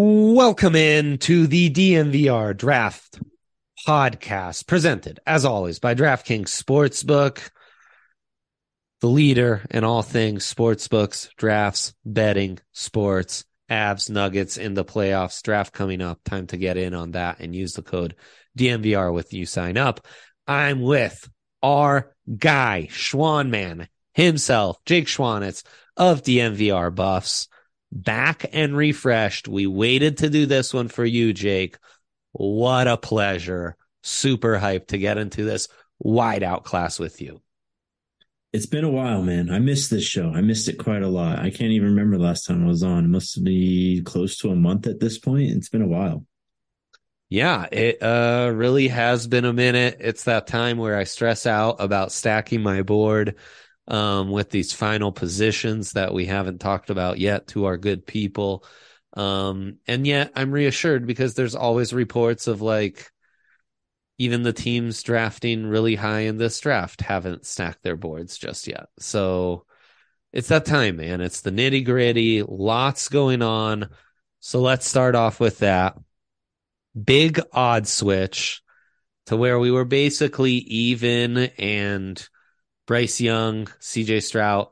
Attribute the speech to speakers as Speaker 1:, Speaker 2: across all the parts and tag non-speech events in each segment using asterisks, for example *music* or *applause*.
Speaker 1: Welcome in to the DNVR Draft Podcast, presented as always by DraftKings Sportsbook, the leader in all things sportsbooks, drafts, betting, sports, Avs, Nuggets in the playoffs. Draft coming up. Time to get in on that and use the code DNVR with you sign up. I'm with our guy, Schwanman himself, Jake Schwanitz of DNVR Buffs back and refreshed. We waited to do this one for you, Jake. What a pleasure. Super hyped to get into this wide out class with you.
Speaker 2: It's been a while, man. I missed this show. I missed it quite a lot. I can't even remember last time I was on. It must be close to a month at this point. It's been a while.
Speaker 1: Yeah, it uh really has been a minute. It's that time where I stress out about stacking my board um, with these final positions that we haven't talked about yet to our good people. Um, and yet I'm reassured because there's always reports of like even the teams drafting really high in this draft haven't stacked their boards just yet. So it's that time, man. It's the nitty gritty, lots going on. So let's start off with that big odd switch to where we were basically even and Bryce Young, CJ Stroud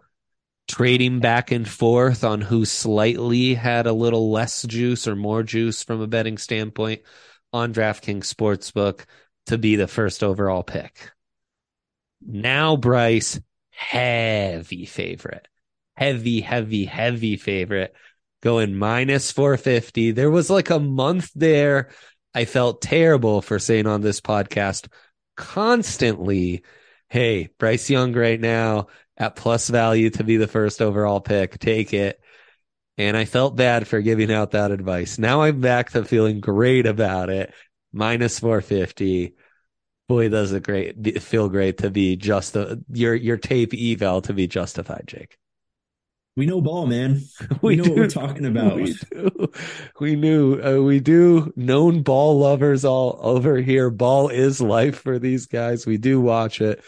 Speaker 1: trading back and forth on who slightly had a little less juice or more juice from a betting standpoint on DraftKings Sportsbook to be the first overall pick. Now Bryce, heavy favorite. Heavy, heavy, heavy favorite. Going minus 450. There was like a month there. I felt terrible for saying on this podcast constantly hey, Bryce Young right now at plus value to be the first overall pick. Take it. And I felt bad for giving out that advice. Now I'm back to feeling great about it. Minus 450. Boy, does it great feel great to be just your your tape eval to be justified, Jake.
Speaker 2: We know ball, man. *laughs* We, we know do. what we're talking about.
Speaker 1: We do. We knew. Uh, we do. Known ball lovers all over here. Ball is life for these guys. We do watch it.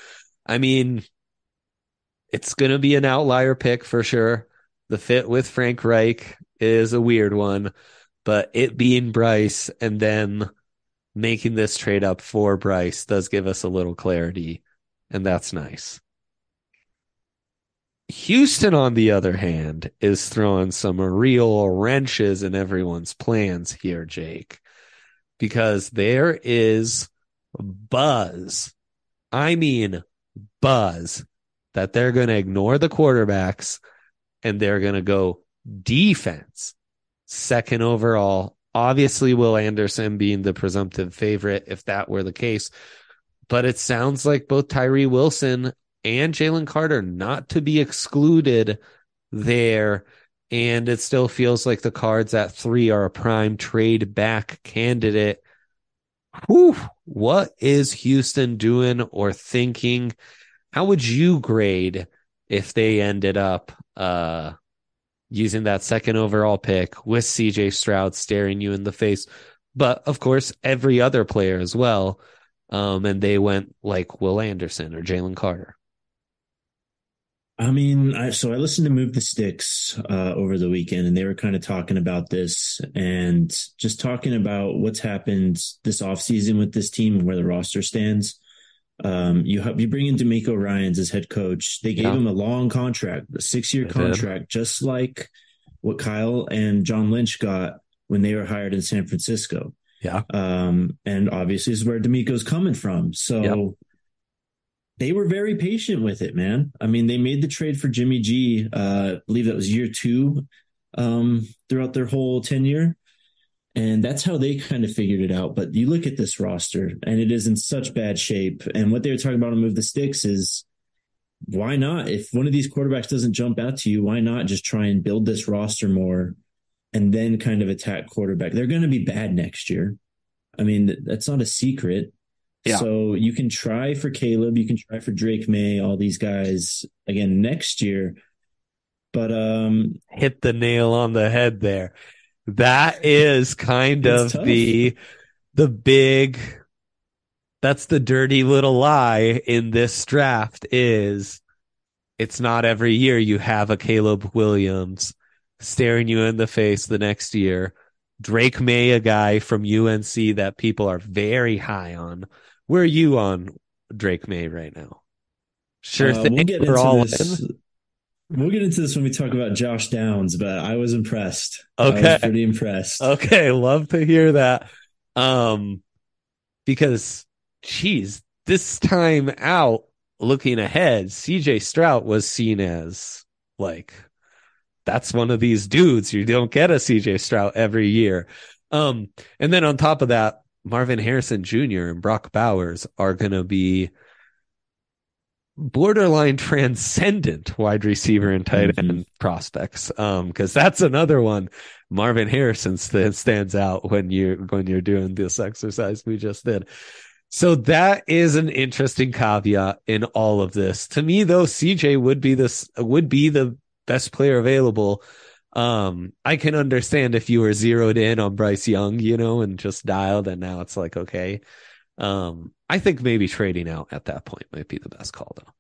Speaker 1: I mean, it's going to be an outlier pick for sure. The fit with Frank Reich is a weird one, but it being Bryce and then making this trade up for Bryce does give us a little clarity, and that's nice. Houston, on the other hand, is throwing some real wrenches in everyone's plans here, Jake, because there is buzz. I mean, buzz that they're going to ignore the quarterbacks and they're going to go defense second overall. Obviously, Will Anderson being the presumptive favorite if that were the case. But it sounds like both Tyree Wilson and Jalen Carter not to be excluded there. And it still feels like the cards at three are a prime trade back candidate. Whew, what is Houston doing or thinking? How would you grade if they ended up uh, using that second overall pick with CJ Stroud staring you in the face? But of course, every other player as well. Um, and they went like Will Anderson or Jalen Carter.
Speaker 2: I mean, I, so I listened to Move the Sticks uh, over the weekend, and they were kind of talking about this and just talking about what's happened this offseason with this team and where the roster stands. Um, you have, you bring in DeMeco Ryans as head coach. They gave yeah. him a long contract, a six year contract, just like what Kyle and John Lynch got when they were hired in San Francisco.
Speaker 1: Yeah.
Speaker 2: Um, and obviously is where DeMeco's coming from. So. Yep they were very patient with it, man. I mean, they made the trade for Jimmy G. Uh, I believe that was year two um, throughout their whole tenure. And that's how they kind of figured it out. But you look at this roster, and it is in such bad shape. And what they were talking about on Move the Sticks is why not? If one of these quarterbacks doesn't jump out to you, why not just try and build this roster more and then kind of attack quarterback? They're going to be bad next year. I mean, that's not a secret. Yeah. So you can try for Caleb, you can try for Drake Maye, all these guys again next year. But um
Speaker 1: hit the nail on the head there. That is kind of tough. the the big that's the dirty little lie in this draft is it's not every year you have a Caleb Williams staring you in the face the next year Drake Maye, a guy from UNC that people are very high on. Where are you on Drake Maye right now? Sure uh, thing. We'll get We're all
Speaker 2: this. in. We'll get into this when we talk about Josh Downs, but I was impressed.
Speaker 1: Okay.
Speaker 2: Was pretty impressed.
Speaker 1: Okay. Love to hear that. Um, because geez, this time out, looking ahead, CJ Stroud was seen as like that's one of these dudes. You don't get a CJ Stroud every year. Um, and then on top of that, Marvin Harrison Jr. and Brock Bowers are going to be borderline *laughs* transcendent wide receiver and tight mm-hmm. end mm-hmm. prospects. Um, cause that's another one. Marvin Harrison st- stands out when you when you're doing this exercise we just did. So that is an interesting caveat in all of this. To me, though, CJ would be this would be the best player available. Um, I can understand if you were zeroed in on Bryce Young, you know, and just dialed, and now it's like okay. Um, I think maybe trading out at that point might be the best call, though.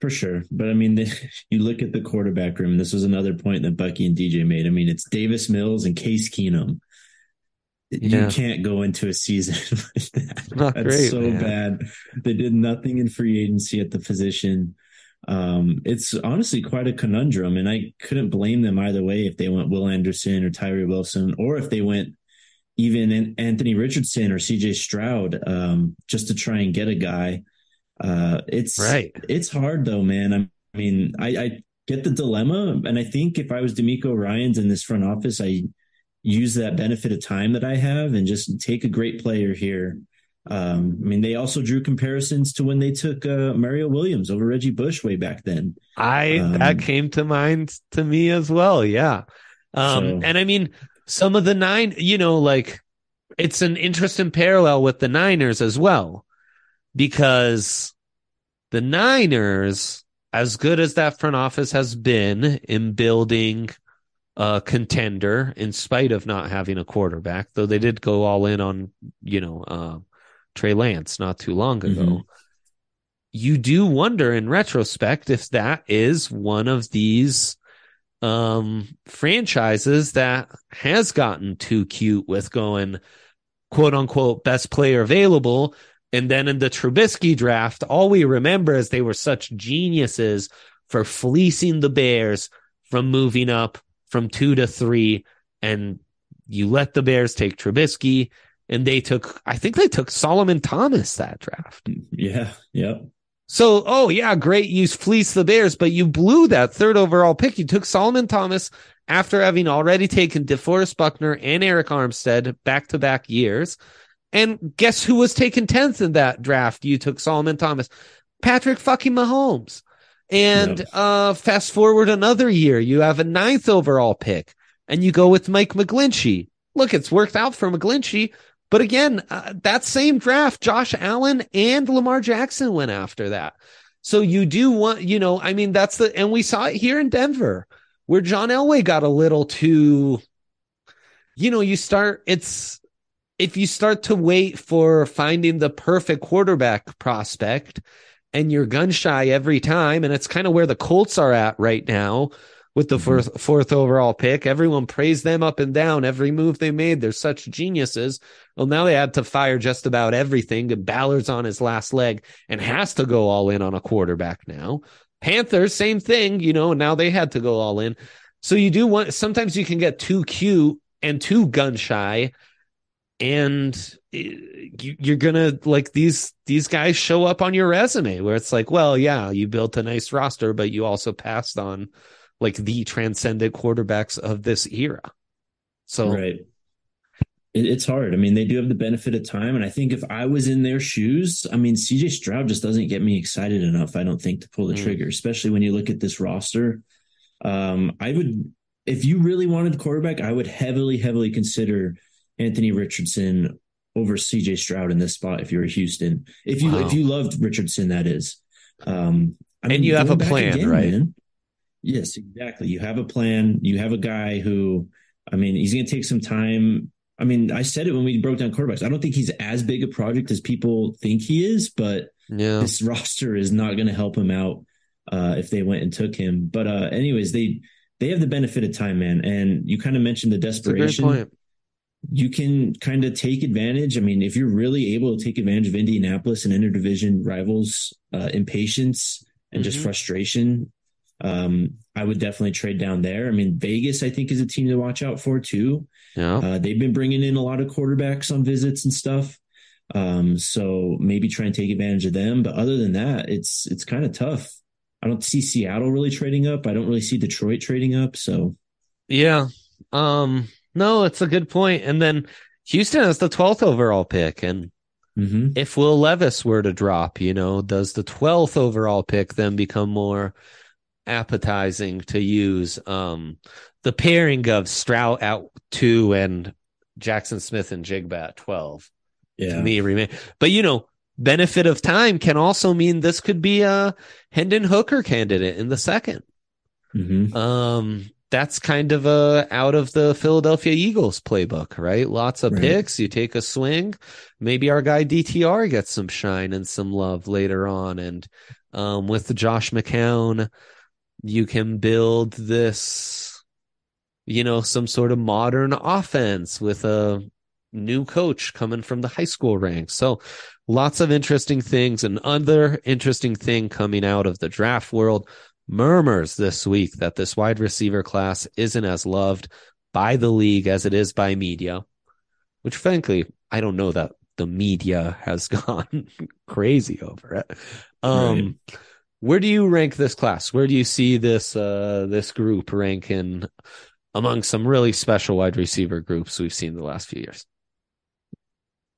Speaker 2: For sure. But I mean, the, *laughs* you look at the quarterback room. This was another point that Bucky and DJ made. I mean, it's Davis Mills and Case Keenum. Yeah. You can't go into a season *laughs* like that. Not That's great, so man. bad. They did nothing in free agency at the position. Um, it's honestly quite a conundrum, and I couldn't blame them either way if they went Will Anderson or Tyree Wilson, or if they went even Anthony Richardson or CJ Stroud, um, just to try and get a guy. Uh, it's right. It's hard though, man. I mean, I, I get the dilemma, and I think if I was DeMeco Ryans in this front office, I use that benefit of time that I have and just take a great player here. Um, I mean, they also drew comparisons to when they took uh, Mario Williams over Reggie Bush way back then.
Speaker 1: I um, that came to mind to me as well. Yeah, um, so, and I mean, some of the nine, you know, like it's an interesting parallel with the Niners as well, because the Niners, as good as that front office has been in building a contender, in spite of not having a quarterback, though they did go all in on, you know, uh, Trey Lance not too long ago. Mm-hmm. You do wonder in retrospect if that is one of these um, franchises that has gotten too cute with going quote unquote best player available. And then in the Trubisky draft, all we remember is they were such geniuses for fleecing the Bears from moving up from two to three. And you let the Bears take Trubisky and they took, I think they took Solomon Thomas that draft.
Speaker 2: Yeah. Yep.
Speaker 1: So, oh yeah, great. You fleeced the Bears, but you blew that third overall pick. You took Solomon Thomas after having already taken DeForest Buckner and Arik Armstead back to back years. And guess who was taken 10th in that draft? You took Solomon Thomas, Patrick fucking Mahomes. And, yep. uh, fast forward another year, you have a ninth overall pick and you go with Mike McGlinchey. Look, it's worked out for McGlinchey, but again, uh, that same draft, Josh Allen and Lamar Jackson went after that. So you do want, you know, I mean, that's the, and we saw it here in Denver where John Elway got a little too, you know, you start, it's, if you start to wait for finding the perfect quarterback prospect and you're gun shy every time, and it's kind of where the Colts are at right now with the mm-hmm. fourth, fourth overall pick. Everyone praised them up and down every move they made. They're such geniuses. Well, now they had to fire just about everything. And Ballard's on his last leg and has to go all in on a quarterback now. Panthers, same thing, you know, now they had to go all in. So you do want, sometimes you can get too cute and too gun shy. And you're gonna like these these guys show up on your resume where it's like, well, yeah, you built a nice roster, but you also passed on like the transcendent quarterbacks of this era. So
Speaker 2: right. it's hard. I mean, they do have the benefit of time. And I think if I was in their shoes, I mean, CJ Stroud just doesn't get me excited enough, I don't think, to pull the mm. trigger, especially when you look at this roster. Um, I would, if you really wanted the quarterback, I would heavily, heavily consider Anthony Richardson over CJ Stroud in this spot if you're a Houston. If you wow. if you loved Richardson, that is. Um,
Speaker 1: I mean, and you have a plan, again, right? Man,
Speaker 2: Yes, exactly. You have a plan. You have a guy who, I mean, he's going to take some time. I mean, I said it when we broke down quarterbacks. I don't think he's as big a project as people think he is, but yeah. this roster is not going to help him out uh, if they went and took him. But uh, anyways, they they have the benefit of time, man. And you kind of mentioned the desperation. you can kind of take advantage. I mean, if you're really able to take advantage of Indianapolis and interdivision rivals' uh, impatience and mm-hmm. just frustration, um, I would definitely trade down there. I mean, Vegas, I think, is a team to watch out for too. Yeah, uh, they've been bringing in a lot of quarterbacks on visits and stuff. Um, so maybe try and take advantage of them. But other than that, it's it's kind of tough. I don't see Seattle really trading up. I don't really see Detroit trading up. So
Speaker 1: yeah, um, no, it's a good point. And then Houston has the 12th overall pick. And mm-hmm. if Will Levis were to drop, you know, does the 12th overall pick then become more appetizing to use? Um, the pairing of Stroud out two and Jackson Smith-Njigba at 12. Yeah. To me, remain. But, you know, benefit of time can also mean this could be a Hendon Hooker candidate in the 2nd mm-hmm. Um, that's kind of a out of the Philadelphia Eagles playbook, right? Lots of right. picks. You take a swing. Maybe our guy DTR gets some shine and some love later on. And um, with Josh McCown, you can build this, you know, some sort of modern offense with a new coach coming from the high school ranks. So lots of interesting things. And other interesting thing coming out of the draft world murmurs this week that this wide receiver class isn't as loved by the league as it is by media, which frankly, I don't know that the media has *laughs* gone crazy over it. Um, right. Where do you rank this class? Where do you see this, uh, this group ranking among some really special wide receiver groups we've seen the last few years?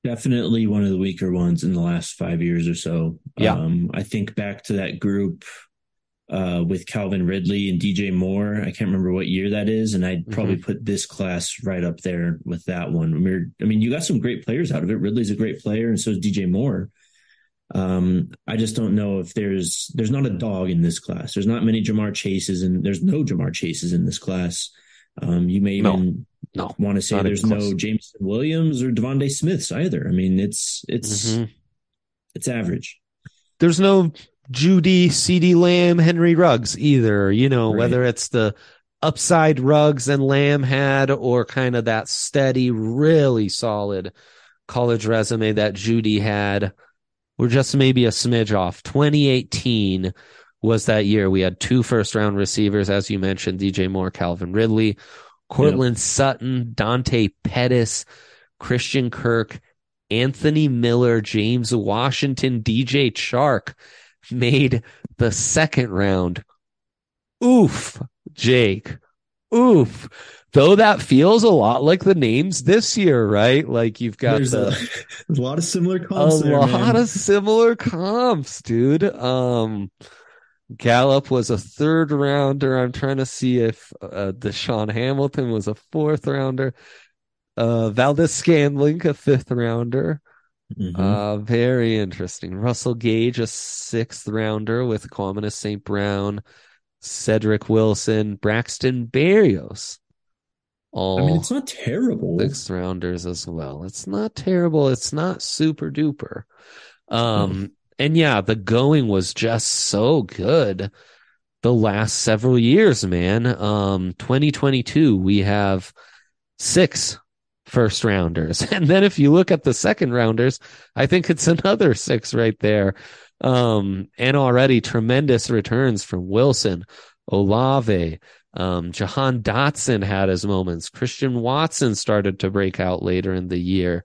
Speaker 2: Definitely one of the weaker ones in the last five years or so. Yeah. Um, I think back to that group uh, with Calvin Ridley and DJ Moore. I can't remember what year that is, and I'd mm-hmm. probably put this class right up there with that one. I mean, you got some great players out of it. Ridley's a great player, and so is DJ Moore. Um, I just don't know if there's there's not a dog in this class. There's not many Ja'Marr Chases, and there's no Ja'Marr Chases in this class. Um, you may even no, no, want to say there's no Jameson Williams or DeVonta Smiths either. I mean, it's it's mm-hmm. it's average.
Speaker 1: There's no Jeudy, CeeDee Lamb, Henry Ruggs either, you know, right. whether it's the upside Ruggs and Lamb had or kind of that steady, really solid college resume that Jeudy had. We're just maybe a smidge off. 2018 was that year. We had two first round receivers, as you mentioned, DJ Moore, Calvin Ridley, Courtland yep. Sutton, Dante Pettis, Christian Kirk, Anthony Miller, James Washington, DJ Chark made the second round. Oof, Jake. Oof. Though that feels a lot like the names this year, right? Like you've got
Speaker 2: There's
Speaker 1: the, *laughs*
Speaker 2: a, a, lot of similar comps.
Speaker 1: A
Speaker 2: there,
Speaker 1: lot
Speaker 2: man.
Speaker 1: of similar comps, dude. Um, Gallup was a third rounder. I'm trying to see if uh, DaeSean Hamilton was a fourth rounder. Uh, Valdes-Scantling, a fifth rounder. Mm-hmm. Uh, very interesting. Russell Gage, a sixth rounder with Equanimeous St. Brown, Cedric Wilson, Braxton Berrios.
Speaker 2: All I mean, it's not terrible.
Speaker 1: Sixth rounders as well. It's not terrible. It's not super duper. Um, mm. and yeah, the going was just so good the last several years, man. Um, 2022, we have six first rounders. *laughs* And then if you look at the second rounders, I think it's another six right there. Um, and already tremendous returns from Wilson, Olave, um, Jahan Dotson had his moments. Christian Watson started to break out later in the year.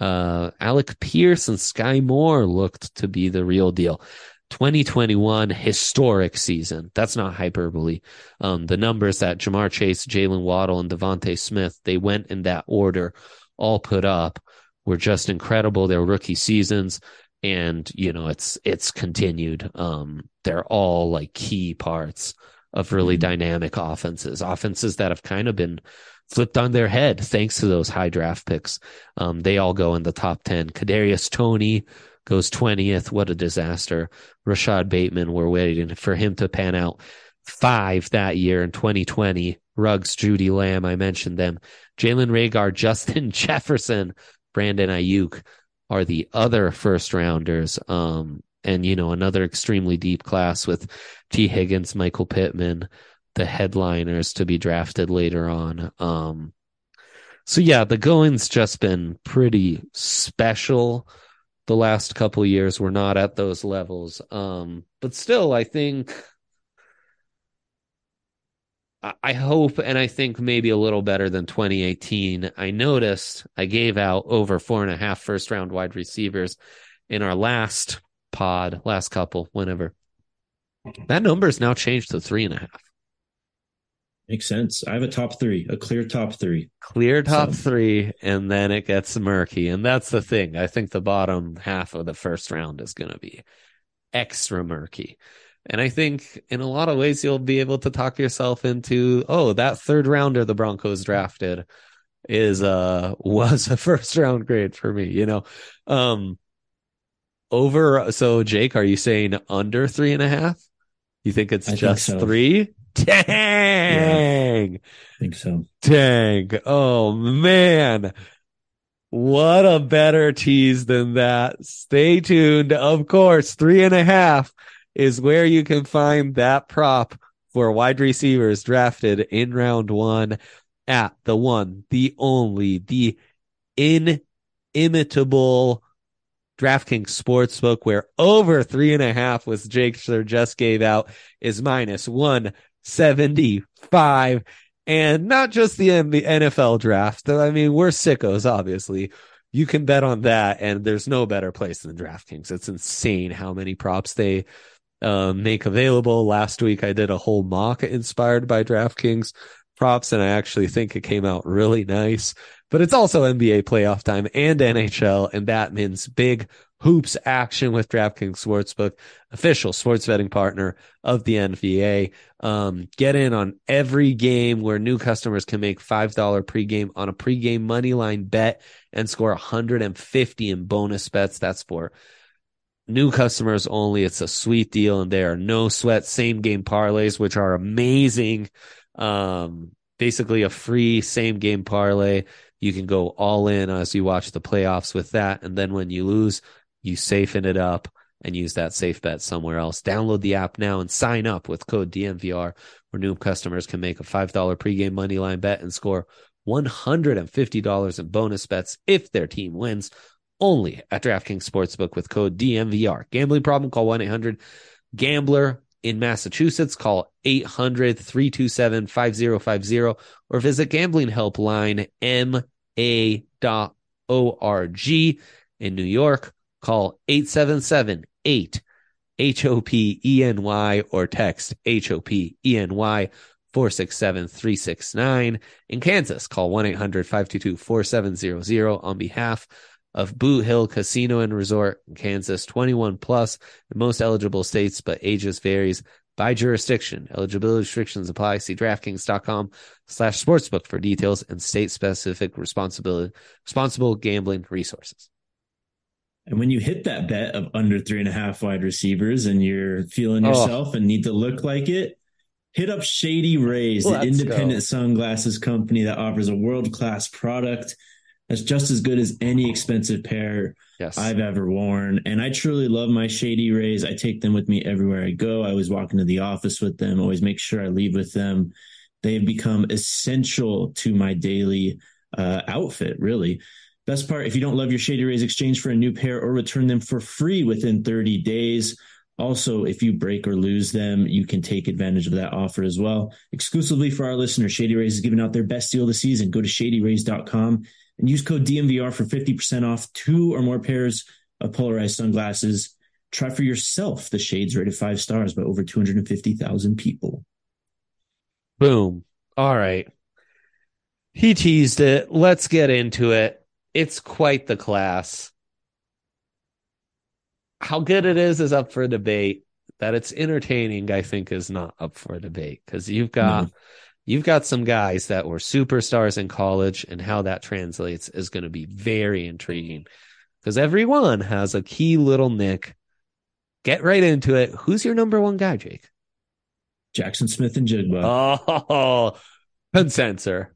Speaker 1: Uh, Alec Pierce and Skyy Moore looked to be the real deal. 2021 historic season. That's not hyperbole. Um, the numbers that Ja'Marr Chase, Jaylen Waddle, and DeVonta Smith, they went in that order, all put up, were just incredible. Their rookie seasons, and you know, it's it's continued. Um, they're all like key parts of really mm-hmm. dynamic offenses, offenses that have kind of been flipped on their head thanks to those high draft picks. Um, they all go in the top ten. Kadarius Toney goes 20th. What a disaster. Rashod Bateman, we're waiting for him to pan out. Five that year in 2020. Ruggs, Jeudy Lamb, I mentioned them. Jalen Reagor, *laughs* Justin Jefferson, Brandon Aiyuk are the other first rounders. Um, and, you know, another extremely deep class with Tee Higgins, Michael Pittman, the headliners to be drafted later on. Um, So yeah, the going's just been pretty special the last couple years. We're not at those levels. Um, but still I think I hope and I think maybe a little better than 2018. I noticed I gave out over four and a half first round wide receivers in our last pod, last couple, whenever. That number is now changed to three and a half.
Speaker 2: Makes sense. I have a top three, a clear top three.
Speaker 1: Clear top so. three, and then it gets murky. And that's the thing. I think the bottom half of the first round is going to be extra murky. And I think in a lot of ways, you'll be able to talk yourself into, oh, that third rounder the Broncos drafted is, uh, *laughs* was a first round grade for me, you know? Um, over, so Jake, are you saying under three and a half? You think it's I just think so. three? Dang.
Speaker 2: Yeah, I think so.
Speaker 1: Dang. Oh man. What a better tease than that. Stay tuned. Of course, three and a half is where you can find that prop for wide receivers drafted in round one at the one, the only, the inimitable DraftKings Sportsbook, where over three and a half was Jake just gave out is minus 175. And not just the NFL draft. I mean, we're sickos, obviously. You can bet on that, and there's no better place than DraftKings. It's insane how many props they uh, make available. Last week, I did a whole mock inspired by DraftKings props, and I actually think it came out really nice but it's also NBA playoff time and NHL, and that means big hoops action with DraftKings Sportsbook, official sports betting partner of the NBA. Um, get in on every game where new customers can make $5 pregame on a pregame money line bet and score 150 in bonus bets. That's for new customers only. It's a sweet deal, and there are no sweat same game parlays, which are amazing. Um, basically a free same game parlay you can go all in as you watch the playoffs with that. And then when you lose, you safen it up and use that safe bet somewhere else. Download the app now and sign up with code DNVR, where new customers can make a $5 pregame money line bet and score $150 in bonus bets if their team wins only at DraftKings Sportsbook with code DNVR. Gambling problem? Call 1-800-GAMBLER. In Massachusetts, call 800-327-5050 or visit Gambling Helpline ma.org. In New York, call 877-8 H-O-P-E-N-Y or text H-O-P-E-N-Y 467-369. In Kansas, call 1-800-522-4700 on behalf of Boot Hill Casino and Resort in Kansas, 21 plus in most eligible states, but ages varies by jurisdiction. Eligibility restrictions apply. See DraftKings.com slash sportsbook for details and state specific responsibility, responsible gambling resources.
Speaker 2: And when you hit that bet of under three and a half wide receivers and you're feeling oh. yourself oh. and need to look like it, hit up Shady Rays, Let's the independent go. sunglasses company that offers a world class product that's just as good as any expensive pair yes. I've ever worn. And I truly love my Shady Rays. I take them with me everywhere I go. I always walk into the office with them, always make sure I leave with them. They have become essential to my daily uh, outfit, really. Best part, if you don't love your Shady Rays, exchange for a new pair or return them for free within 30 days. Also, if you break or lose them, you can take advantage of that offer as well. Exclusively for our listeners, Shady Rays is giving out their best deal of the season. Go to shadyrays.com and use code DNVR for 50% off two or more pairs of polarized sunglasses. Try for yourself the shades rated five stars by over 250,000 people.
Speaker 1: Boom. All right. He teased it. Let's get into it. It's quite the class. How good it is is up for debate. That it's entertaining, I think, is not up for debate because you've got you've got some guys that were superstars in college, and how that translates is going to be very intriguing because everyone has a key little nick. Get right into it. Who's your number one guy, Jake?
Speaker 2: Jackson Smith-Njigba.
Speaker 1: Oh, *laughs* consensor.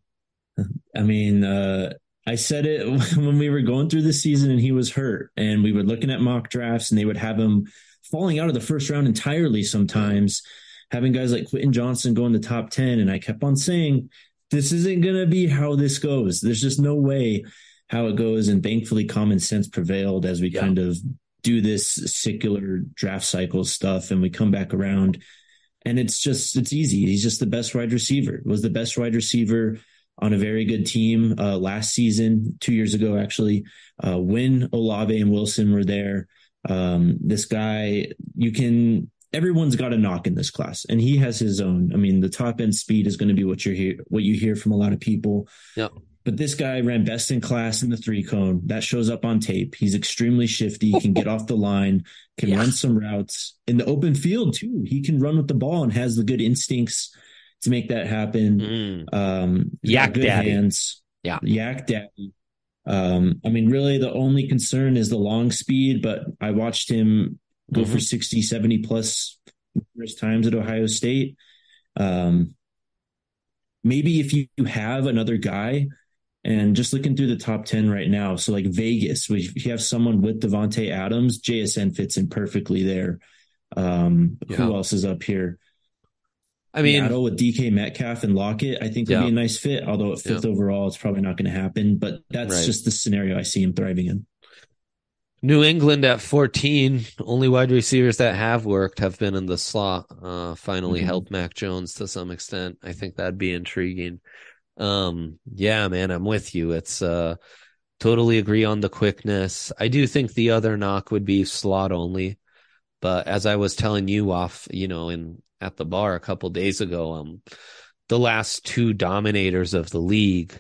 Speaker 2: I mean, uh, I said it *laughs* when we were going through the season and he was hurt, and we were looking at mock drafts, and they would have him falling out of the first round entirely sometimes having guys like Quentin Johnston go in the top 10. And I kept on saying, this isn't going to be how this goes. There's just no way how it goes. And thankfully, common sense prevailed as we yeah. kind of do this secular draft cycle stuff and we come back around. And it's just, it's easy. He's just the best wide receiver, was the best wide receiver on a very good team uh, last season, two years ago, actually, uh, when Olave and Wilson were there. Um, this guy, you can everyone's got a knock in this class and he has his own. I mean, the top end speed is going to be what you hear, what you hear from a lot of people.
Speaker 1: Yeah.
Speaker 2: But this guy ran best in class in the three cone. That shows up on tape. He's extremely shifty, He can get *laughs* off the line, can yeah. run some routes in the open field too. He can run with the ball and has the good instincts to make that happen.
Speaker 1: Mm.
Speaker 2: Um,
Speaker 1: Yak
Speaker 2: good
Speaker 1: daddy.
Speaker 2: hands.
Speaker 1: Yeah.
Speaker 2: Yak daddy. Um, I mean, really the only concern is the long speed, but I watched him go mm-hmm. for 60, 70 plus numerous times at Ohio State. Um, maybe if you have another guy and just looking through the top 10 right now. So like Vegas, if you have someone with Davante Adams, JSN fits in perfectly there. Um, yeah. who else is up here?
Speaker 1: I mean,
Speaker 2: Seattle with DK Metcalf and Lockett, I think would yeah. be a nice fit. Although at fifth yeah. overall, it's probably not going to happen. But that's right. just the scenario I see him thriving in.
Speaker 1: New England at 14, only wide receivers that have worked have been in the slot. Uh, finally mm-hmm. helped Mac Jones to some extent. I think that'd be intriguing. Um, yeah, man, I'm with you. It's, uh, totally agree on the quickness. I do think the other knock would be slot only. But as I was telling you off, you know, in at the bar a couple days ago, um, the last two dominators of the league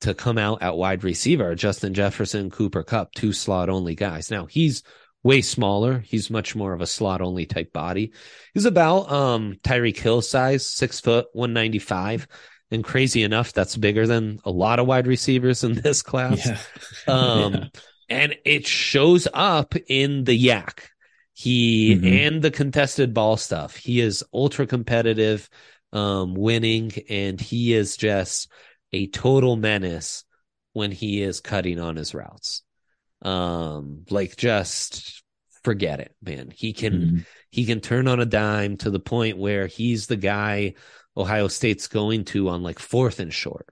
Speaker 1: to come out at wide receiver Justin Jefferson, Cooper Kupp, two slot only guys. Now he's way smaller. He's much more of a slot only type body. He's about um Tyreek Hill size, six foot, 195. And crazy enough, that's bigger than a lot of wide receivers in *laughs* this class. Yeah. *laughs* um, yeah. and it shows up in the yak. He mm-hmm. and the contested ball stuff. He is ultra competitive, um, winning, and he is just a total menace when he is cutting on his routes. Um, like just forget it, man. He can mm-hmm. he can turn on a dime to the point where he's the guy Ohio State's going to on like fourth and short.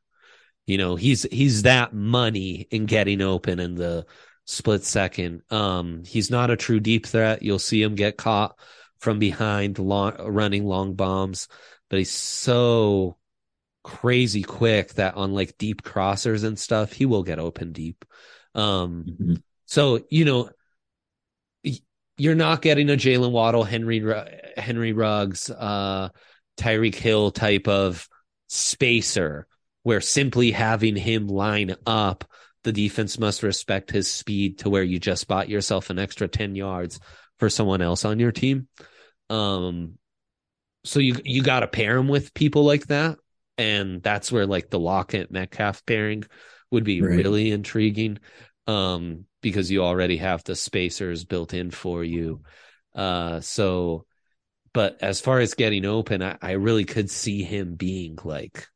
Speaker 1: You know, he's he's that money in getting open in the split second. Um, he's not a true deep threat. You'll see him get caught from behind long, running long bombs, but he's so crazy quick that on like deep crossers and stuff, he will get open deep. Um, mm-hmm. so you know, you're not getting a Jaylen Waddle, Henry Henry Ruggs, uh, Tyreek Hill type of spacer where simply having him line up, the defense must respect his speed to where you just bought yourself an extra 10 yards for someone else on your team. Um, so you you got to pair him with people like that and that's where like the Lockett Metcalf pairing would be right. really intriguing um, because you already have the spacers built in for you. Uh, so, but as far as getting open, I, I really could see him being like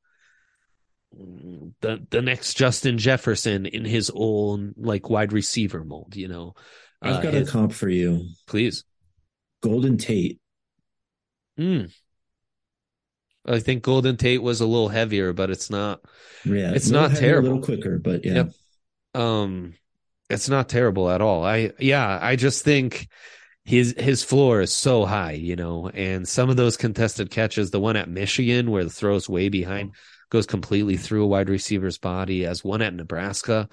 Speaker 1: the the next Justin Jefferson in his own like wide receiver mold. You know,
Speaker 2: I've uh, got his, a comp for you.
Speaker 1: Please,
Speaker 2: Golden Tate.
Speaker 1: Hmm. I think Golden Tate was a little heavier, but it's not.
Speaker 2: Yeah,
Speaker 1: it's not heavier, terrible.
Speaker 2: A little quicker, but yeah.
Speaker 1: Yep. Um, it's not terrible at all. I yeah, I just think his his floor is so high, you know, and some of those contested catches, the one at Michigan where the throw's way behind, goes completely through a wide receiver's body, as one at Nebraska,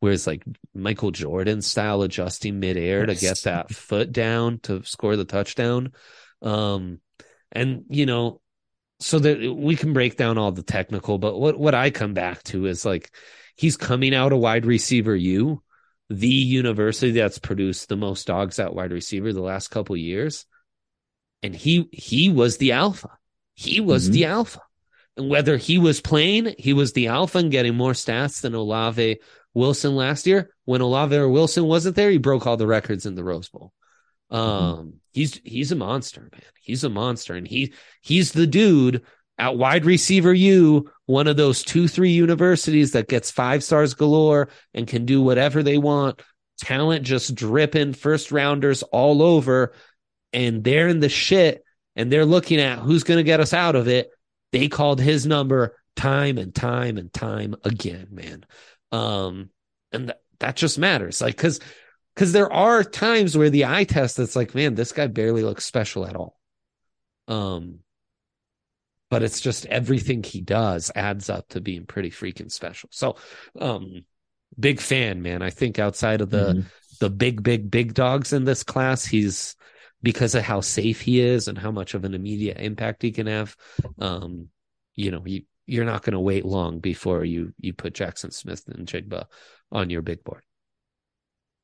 Speaker 1: where it's like Michael Jordan style adjusting midair yes. to get that foot down to score the touchdown. Um, and you know, so that we can break down all the technical, but what what I come back to is like he's coming out a wide receiver U, the university that's produced the most dogs at wide receiver the last couple years, and he he was the alpha. He was mm-hmm. the alpha. And whether he was playing, he was the alpha and getting more stats than Olave Wilson last year. When Olave or Wilson wasn't there, he broke all the records in the Rose Bowl. Mm-hmm. Um, he's he's a monster, man. He's a monster, and he he's the dude at wide receiver U, one of those two three universities that gets five stars galore and can do whatever they want. Talent just dripping, first rounders all over, and they're in the shit, and they're looking at who's going to get us out of it. They called his number time and time and time again, man. Um, and th- that just matters. Like, cause, cause there are times where the eye test, it's like, man, this guy barely looks special at all. Um, but it's just everything he does adds up to being pretty freaking special. So, um, big fan, man. I think outside of the, mm-hmm. the big, big, big dogs in this class, he's, because of how safe he is and how much of an immediate impact he can have. Um, you know, you, you're not going to wait long before you you put Jackson Smith-Njigba on your big board.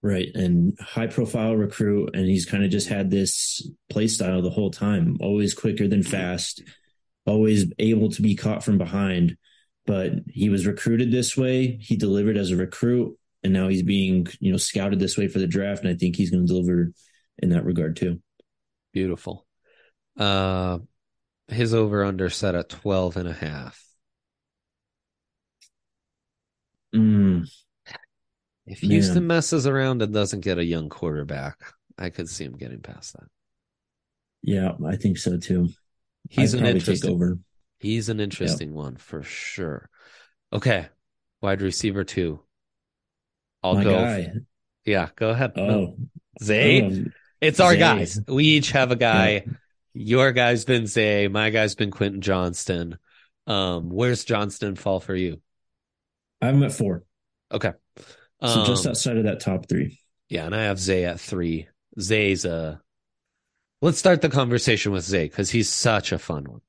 Speaker 2: Right. And high profile recruit. And he's kind of just had this play style the whole time, always quicker than fast, always able to be caught from behind. But he was recruited this way. He delivered as a recruit. And now he's being, you know, scouted this way for the draft. And I think he's going to deliver in that regard too.
Speaker 1: Beautiful. Uh his over under set at 12 and a half.
Speaker 2: Mm.
Speaker 1: If Houston messes around and doesn't get a young quarterback, I could see him getting past that.
Speaker 2: Yeah, I think so too.
Speaker 1: He's I'd an interesting over. He's an interesting yep. one for sure. Okay, wide receiver two. I'll My go. Guy. Yeah, go ahead.
Speaker 2: Oh.
Speaker 1: Zay. Um, it's our Zay. guys. We each have a guy. Yeah. Your guy's been Zay. My guy's been Quentin Johnston. Um, where's Johnston fall for you?
Speaker 2: I'm at four.
Speaker 1: Okay.
Speaker 2: So just um, outside of that top three.
Speaker 1: Yeah, and I have Zay at three. Zay's a. Let's start the conversation with Zay because he's such a fun one.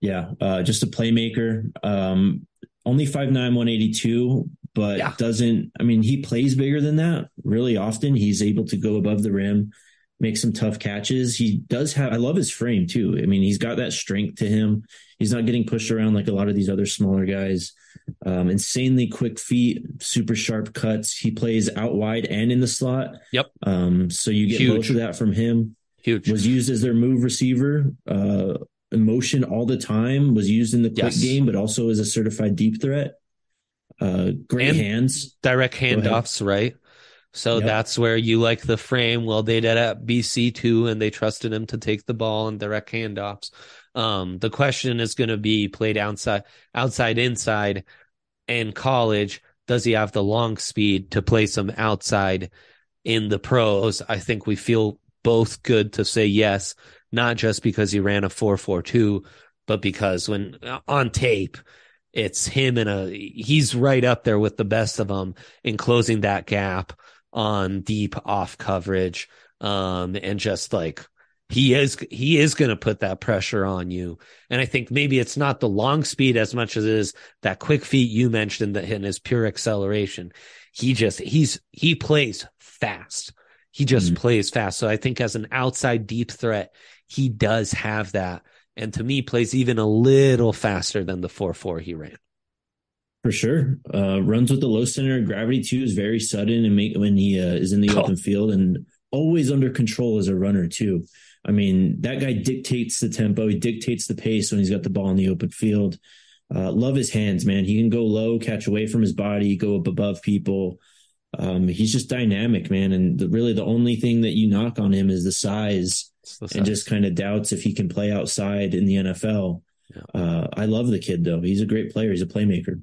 Speaker 2: Yeah, uh, just a playmaker. Um, only five nine one eighty two, but yeah. doesn't. I mean, he plays bigger than that really often. He's able to go above the rim, make some tough catches. He does have. I love his frame too. I mean, he's got that strength to him. He's not getting pushed around like a lot of these other smaller guys. Um, insanely quick feet, super sharp cuts. He plays out wide and in the slot.
Speaker 1: Yep.
Speaker 2: Um, so you get Huge. both of that from him.
Speaker 1: Huge.
Speaker 2: Was used as their move receiver. Uh, emotion all the time. Was used in the quick yes. game, but also as a certified deep threat. Uh, great and hands.
Speaker 1: Direct handoffs, right? So yep. that's where you like the frame. Well, they did at BC too, and they trusted him to take the ball and direct handoffs. Um, the question is going to be played outside, outside, inside, and college. Does he have the long speed to play some outside in the pros? I think we feel both good to say yes, not just because he ran a four four two, but because when uh, on tape, it's him and a he's right up there with the best of them in closing that gap on deep off coverage um and just like he is he is going to put that pressure on you. And i think maybe it's not the long speed as much as it is that quick feet you mentioned that in his pure acceleration. He just he's he plays fast. He just mm. plays fast. So i think as an outside deep threat he does have that. And to me plays even a little faster than the 4-4 he ran.
Speaker 2: For sure. Uh, runs with the low center. Of gravity too is very sudden and make when he uh, is in the oh. open field and always under control as a runner too I mean, that guy dictates the tempo. He dictates the pace when he's got the ball in the open field. Uh, love his hands, man. He can go low, catch away from his body, go up above people. Um, he's just dynamic, man. And the, really, the only thing that you knock on him is the size, the size. and just kind of doubts if he can play outside in the NFL. Yeah. Uh, I love the kid, though. He's a great player. He's a playmaker.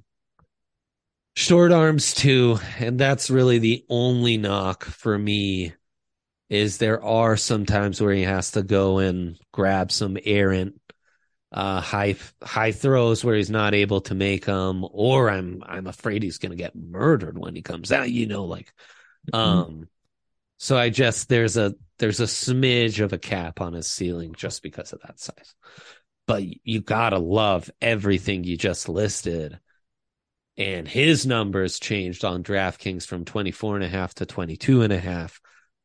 Speaker 1: Short arms too, and that's really the only knock for me is there are some times where he has to go and grab some errant uh, high high throws where he's not able to make them, or I'm I'm afraid he's going to get murdered when he comes out. You know, like, mm-hmm. um, so I just there's a there's a smidge of a cap on his ceiling just because of that size. But you gotta love everything you just listed. And his numbers changed on DraftKings from 24 and a half to 22 and a half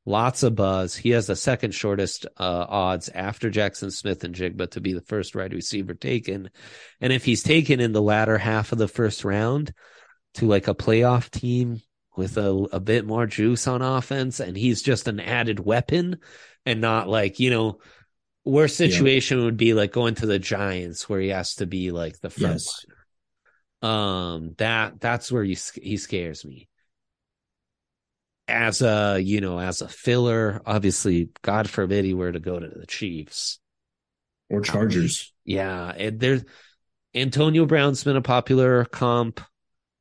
Speaker 1: lots of buzz. He has the second shortest uh, odds after Jackson Smith-Njigba to be the first wide receiver taken. And if he's taken in the latter half of the first round to like a playoff team with a, a bit more juice on offense, and he's just an added weapon and not like, you know, worst situation yeah. would be like going to the Giants where he has to be like the front yes. Um, that that's where he he scares me as a you know as a filler obviously god forbid he were to go to the chiefs
Speaker 2: or chargers
Speaker 1: yeah and there's Antonio Brown's been a popular comp.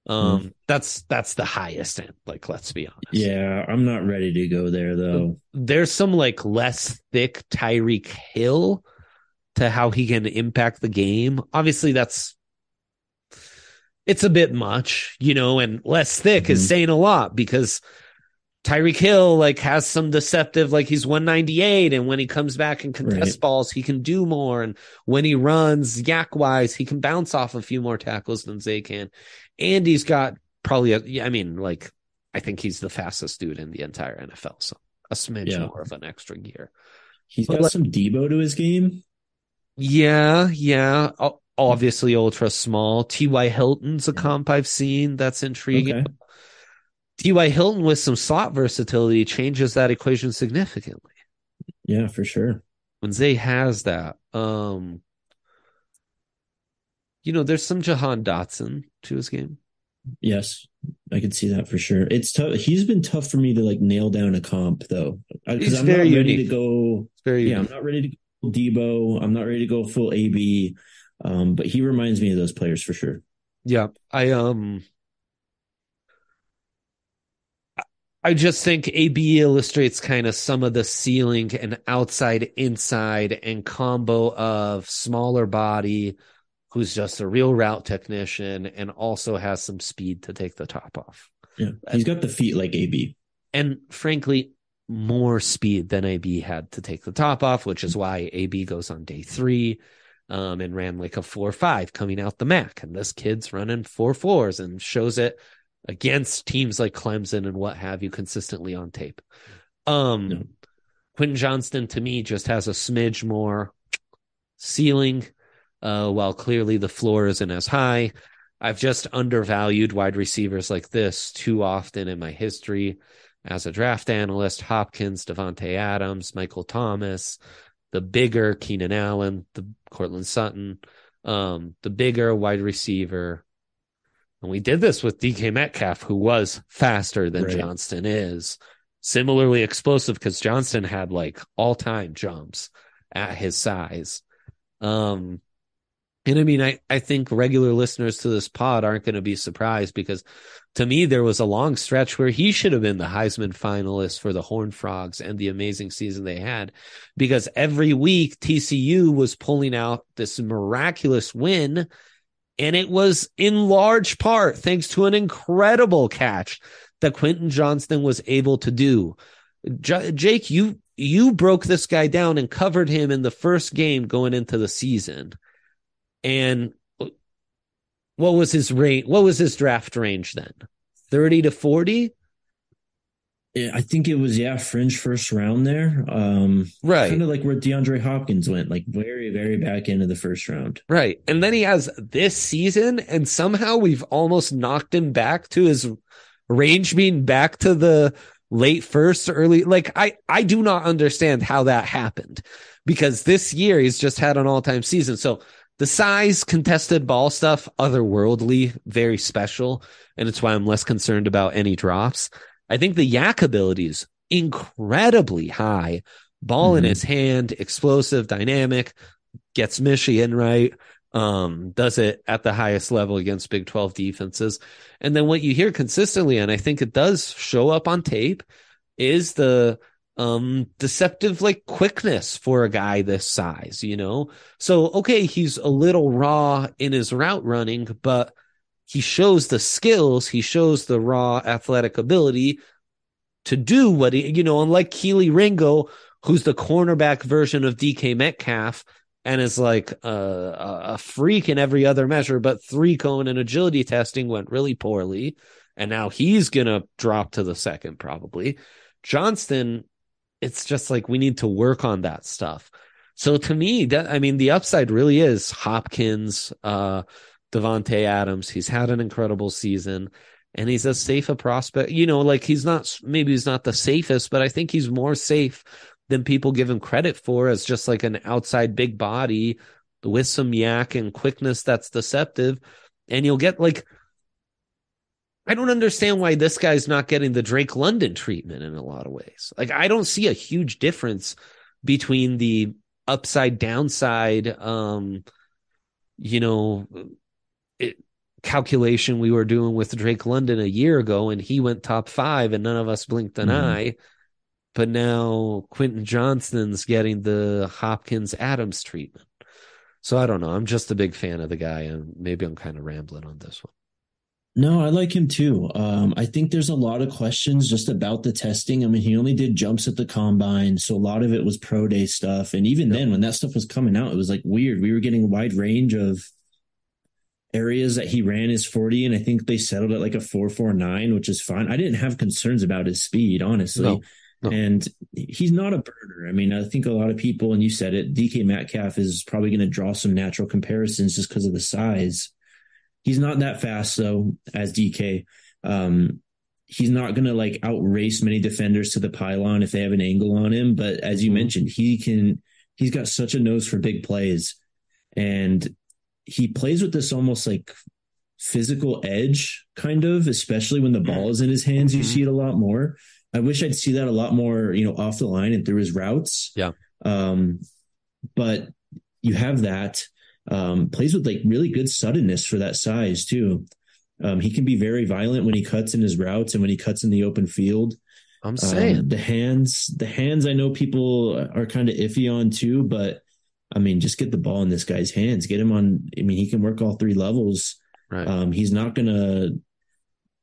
Speaker 1: Um, mm. that's that's the highest end. Like, let's be honest.
Speaker 2: Yeah, I'm not ready to go there though.
Speaker 1: There's some like less thick Tyreek Hill to how he can impact the game. Obviously, that's it's a bit much, you know, and less thick mm-hmm. is saying a lot because Tyreek Hill like has some deceptive, like he's 198, and when he comes back and contest right. balls, he can do more. And when he runs YAC wise, he can bounce off a few more tackles than Zay can. And he's got probably a, I mean, like I think he's the fastest dude in the entire NFL. So a smidge yeah. more of an extra gear.
Speaker 2: He's but got like, some Deebo to his game.
Speaker 1: Yeah, yeah. Obviously, ultra small. T.Y. Hilton's a comp I've seen that's intriguing. Okay. T.Y. Hilton with some slot versatility changes that equation significantly.
Speaker 2: Yeah, for sure.
Speaker 1: When Zay has that, um, you know, there's some Jahan Dotson to his game.
Speaker 2: Yes, I can see that for sure. It's tough. He's been tough for me to like nail down a comp though, because I'm not ready unique. to go. It's very yeah, unique. I'm not ready to go Deebo. I'm not ready to go full AB. Um, but he reminds me of those players for sure.
Speaker 1: Yeah, I um I just think AB illustrates kind of some of the ceiling and outside inside and combo of smaller body who's just a real route technician and also has some speed to take the top off.
Speaker 2: Yeah. He's got the feet like AB.
Speaker 1: And frankly, more speed than AB had to take the top off, which is why AB goes on day three um, and ran like a four five coming out the MAC. And this kid's running four fours and shows it against teams like Clemson and what have you consistently on tape. Um, no. Quentin Johnston to me just has a smidge more ceiling, uh, while clearly the floor isn't as high. I've just undervalued wide receivers like this too often in my history as a draft analyst. Hopkins, Davante Adams, Michael Thomas, the bigger Keenan Allen, the Courtland Sutton, um, the bigger wide receiver and we did this with DK Metcalf, who was faster than right. Johnston is. Similarly explosive because Johnston had like all time jumps at his size. Um, and I mean, I, I think regular listeners to this pod aren't going to be surprised because to me, there was a long stretch where he should have been the Heisman finalist for the Horned Frogs and the amazing season they had because every week TCU was pulling out this miraculous win and it was in large part thanks to an incredible catch that Quentin Johnston was able to do. J- Jake, you you broke this guy down and covered him in the first game going into the season. And what was his range? What was his draft range then? 30 to 40?
Speaker 2: I think it was yeah, fringe first round there. Um,
Speaker 1: right,
Speaker 2: kind of like where DeAndre Hopkins went, like very very back end of the first round.
Speaker 1: Right, and then he has this season, and somehow we've almost knocked him back to his range being back to the late first, early. Like I I do not understand how that happened because this year he's just had an all time season. So the size contested ball stuff, otherworldly, very special, and it's why I'm less concerned about any drops. I think the YAC ability is incredibly high. Ball mm-hmm. in his hand, explosive, dynamic, gets Michigan right. Um, does it at the highest level against Big 12 defenses. And then what you hear consistently, and I think it does show up on tape, is the um deceptive like quickness for a guy this size, you know? So okay, he's a little raw in his route running, but he shows the skills, he shows the raw athletic ability to do what he, you know, unlike Kelee Ringo, who's the cornerback version of DK Metcalf and is like a, a freak in every other measure, but three cone and agility testing went really poorly. And now he's going to drop to the second, probably. Johnston, it's just like we need to work on that stuff. So to me, that, I mean, the upside really is Hopkins, uh, Davante Adams. He's had an incredible season and he's as safe a prospect. You know, like he's not, maybe he's not the safest, but I think he's more safe than people give him credit for as just like an outside big body with some YAC and quickness that's deceptive. And you'll get like, I don't understand why this guy's not getting the Drake London treatment in a lot of ways. Like, I don't see a huge difference between the upside downside, um, you know, calculation we were doing with Drake London a year ago, and he went top five, and none of us blinked an mm-hmm. eye. But now Quentin Johnston's getting the Hopkins Adams treatment. So I don't know. I'm just a big fan of the guy, and maybe I'm kind of rambling on this one.
Speaker 2: No, I like him too. Um, I think there's a lot of questions just about the testing. I mean, he only did jumps at the combine, so a lot of it was pro day stuff. And even yep. then, when that stuff was coming out, it was like weird. We were getting a wide range of areas that he ran his 40, and I think they settled at like a 449, which is fine. I didn't have concerns about his speed, honestly. No. No. And he's not a burner. I mean, I think a lot of people, and you said it, DK Metcalf is probably going to draw some natural comparisons just because of the size. He's not that fast though, as DK. Um, he's not going to like outrace many defenders to the pylon if they have an angle on him. But as you mm-hmm. mentioned, he can. He's got such a nose for big plays, and he plays with this almost like physical edge, kind of, especially when the ball is in his hands. You mm-hmm. see it a lot more. I wish I'd see that a lot more, you know, off the line and through his routes.
Speaker 1: Yeah.
Speaker 2: Um, but you have that. Um, plays with like really good suddenness for that size too. Um, he can be very violent when he cuts in his routes and when he cuts in the open field.
Speaker 1: I'm saying
Speaker 2: um, the hands, the hands. I know people are kind of iffy on too, but I mean, just get the ball in this guy's hands. Get him on. I mean, he can work all three levels. Right. Um, he's not gonna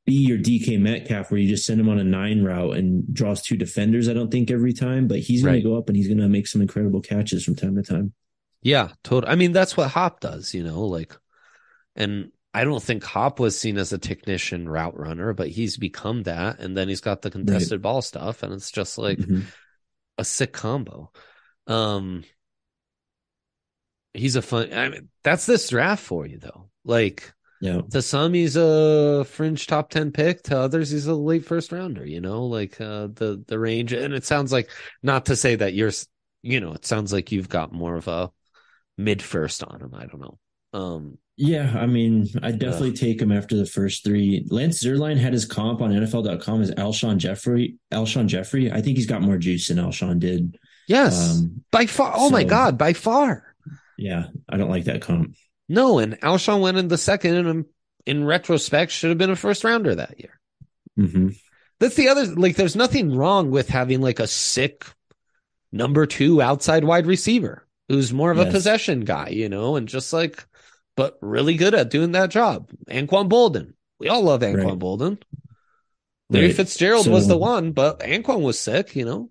Speaker 2: be your DK Metcalf where you just send him on a nine route and draws two defenders. I don't think every time, but he's gonna go up and he's gonna make some incredible catches from time to time.
Speaker 1: Yeah, totally. I mean, that's what Hop does, you know, like, and I don't think Hop was seen as a technician route runner, but he's become that. And then he's got the contested right. ball stuff, and it's just like mm-hmm. a sick combo. Um, he's a fun. I mean, that's this draft for you, though. Like,
Speaker 2: yeah,
Speaker 1: to some he's a fringe top ten pick. To others, he's a late first rounder. You know, like uh, the the range. And it sounds like not to say that you're, you know, it sounds like you've got more of a mid first on him. I don't know. Um,
Speaker 2: yeah, I mean, I definitely uh, take him after the first three. Lance Zierlein had his comp on NFL.com as Alshon Jeffery. Alshon Jeffery, I think he's got more juice than Alshon did.
Speaker 1: Yes, um, by far. Oh so, my god, by far.
Speaker 2: Yeah, I don't like that comp.
Speaker 1: No, and Alshon went in the second, and in retrospect, should have been a first rounder that year.
Speaker 2: Mm-hmm.
Speaker 1: That's the other. Like, there's nothing wrong with having like a sick number two outside wide receiver who's more of yes. a possession guy, you know, and just like, but really good at doing that job. Anquan Boldin, We all love Anquan right. Boldin. Larry right. Fitzgerald so, was the one, but Anquan was sick, you know.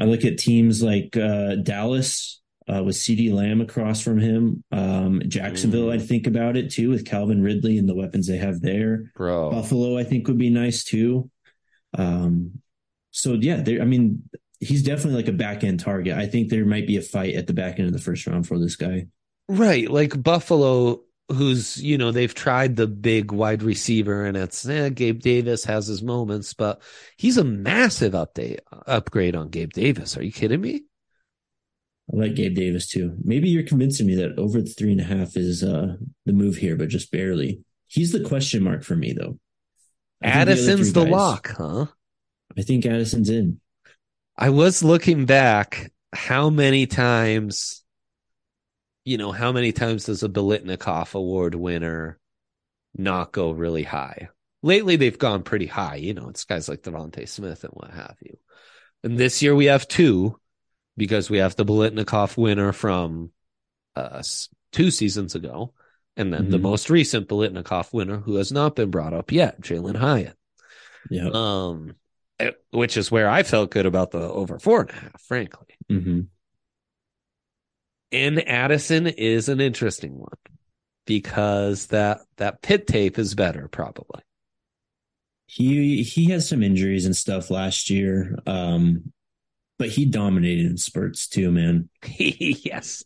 Speaker 2: I look at teams like uh, Dallas uh, with CeeDee Lamb across from him. Um, Jacksonville, mm. I think about it too, with Calvin Ridley and the weapons they have there.
Speaker 1: Bro.
Speaker 2: Buffalo, I think would be nice too. Um, so yeah, I mean, he's definitely like a back end target. I think there might be a fight at the back end of the first round for this guy.
Speaker 1: Right, like Buffalo, who's you know they've tried the big wide receiver, and it's eh, Gabe Davis has his moments, but he's a massive update upgrade on Gabe Davis. Are you kidding me?
Speaker 2: I like Gabe Davis too. Maybe you're convincing me that over the three and a half is uh, the move here, but just barely. He's the question mark for me though.
Speaker 1: I Addison's the, the lock, huh?
Speaker 2: I think Addison's in.
Speaker 1: I was looking back how many times, you know, how many times does a Biletnikoff award winner not go really high? Lately, they've gone pretty high. You know, it's guys like DeVonta Smith and what have you. And this year we have two because we have the Biletnikoff winner from uh, two seasons ago, and then mm-hmm. the most recent Biletnikoff winner who has not been brought up yet, Jalin Hyatt.
Speaker 2: Yeah.
Speaker 1: Um, eh, which is where I felt good about the over four and a half, frankly.
Speaker 2: Mm-hmm.
Speaker 1: And Addison is an interesting one because that that Pitt tape is better, probably.
Speaker 2: He he has some injuries and stuff last year. Um, but he dominated in spurts too, man. *laughs*
Speaker 1: yes.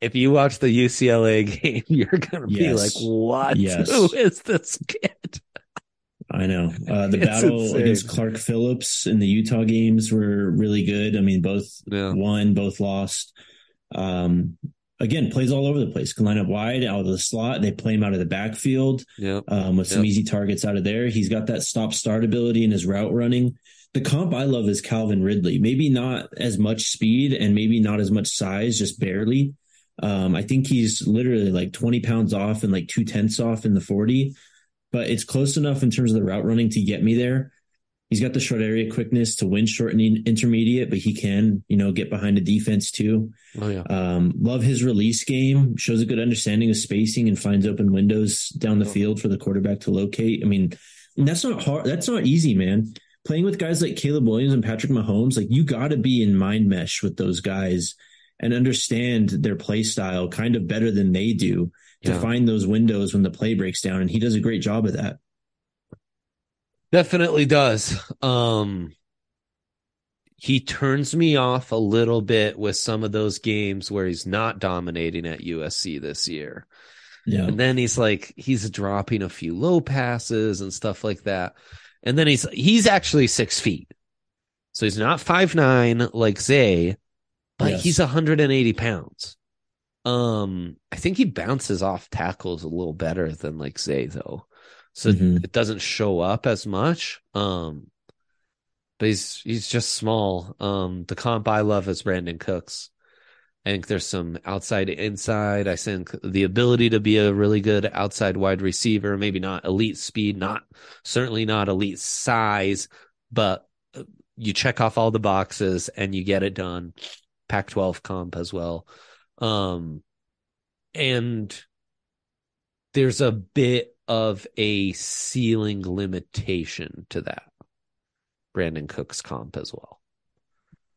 Speaker 1: If you watch the UCLA *laughs* game, you're gonna yes. be like, "What? Yes. Who is this kid?"
Speaker 2: I know. *laughs* Uh, the battle insane. against Clark Phillips in the Utah games were really good. I mean, both yeah. won, both lost. Um, again, plays all over the place. Can line up wide, out of the slot. They play him out of the backfield
Speaker 1: yep.
Speaker 2: um, with some easy targets out of there. He's got that stop start ability in his route running. The comp I love is Calvin Ridley. Maybe not as much speed and maybe not as much size, just barely. Um, I think he's literally like 20 pounds off and like two tenths off in the 40, but it's close enough in terms of the route running to get me there. He's got the short area quickness to win short and intermediate, but he can, you know, get behind a defense too.
Speaker 1: Oh yeah.
Speaker 2: Um, love his release game. Shows a good understanding of spacing and finds open windows down the oh. field for the quarterback to locate. I mean, that's not hard. That's not easy, man. Playing with guys like Caleb Williams and Patrick Mahomes, like you got to be in mind mesh with those guys and understand their play style kind of better than they do to yeah. find those windows when the play breaks down. And he does a great job of that.
Speaker 1: Definitely does. Um, he turns me off a little bit with some of those games where he's not dominating at USC this year. Yeah. And then he's like he's dropping a few low passes and stuff like that. And then he's he's actually six feet. So he's not five nine like Zay, but yes. he's 180 pounds. Um, I think he bounces off tackles a little better than like Zay though so mm-hmm. it doesn't show up as much. Um, but he's he's just small. Um, the comp I love is Brandin Cooks. I think there's some outside inside. I think the ability to be a really good outside wide receiver, maybe not elite speed, not certainly not elite size, but uh, you check off all the boxes and you get it done. Pac 12 comp as well. Um, and there's a bit of a ceiling limitation to that. Brandin Cooks comp as well.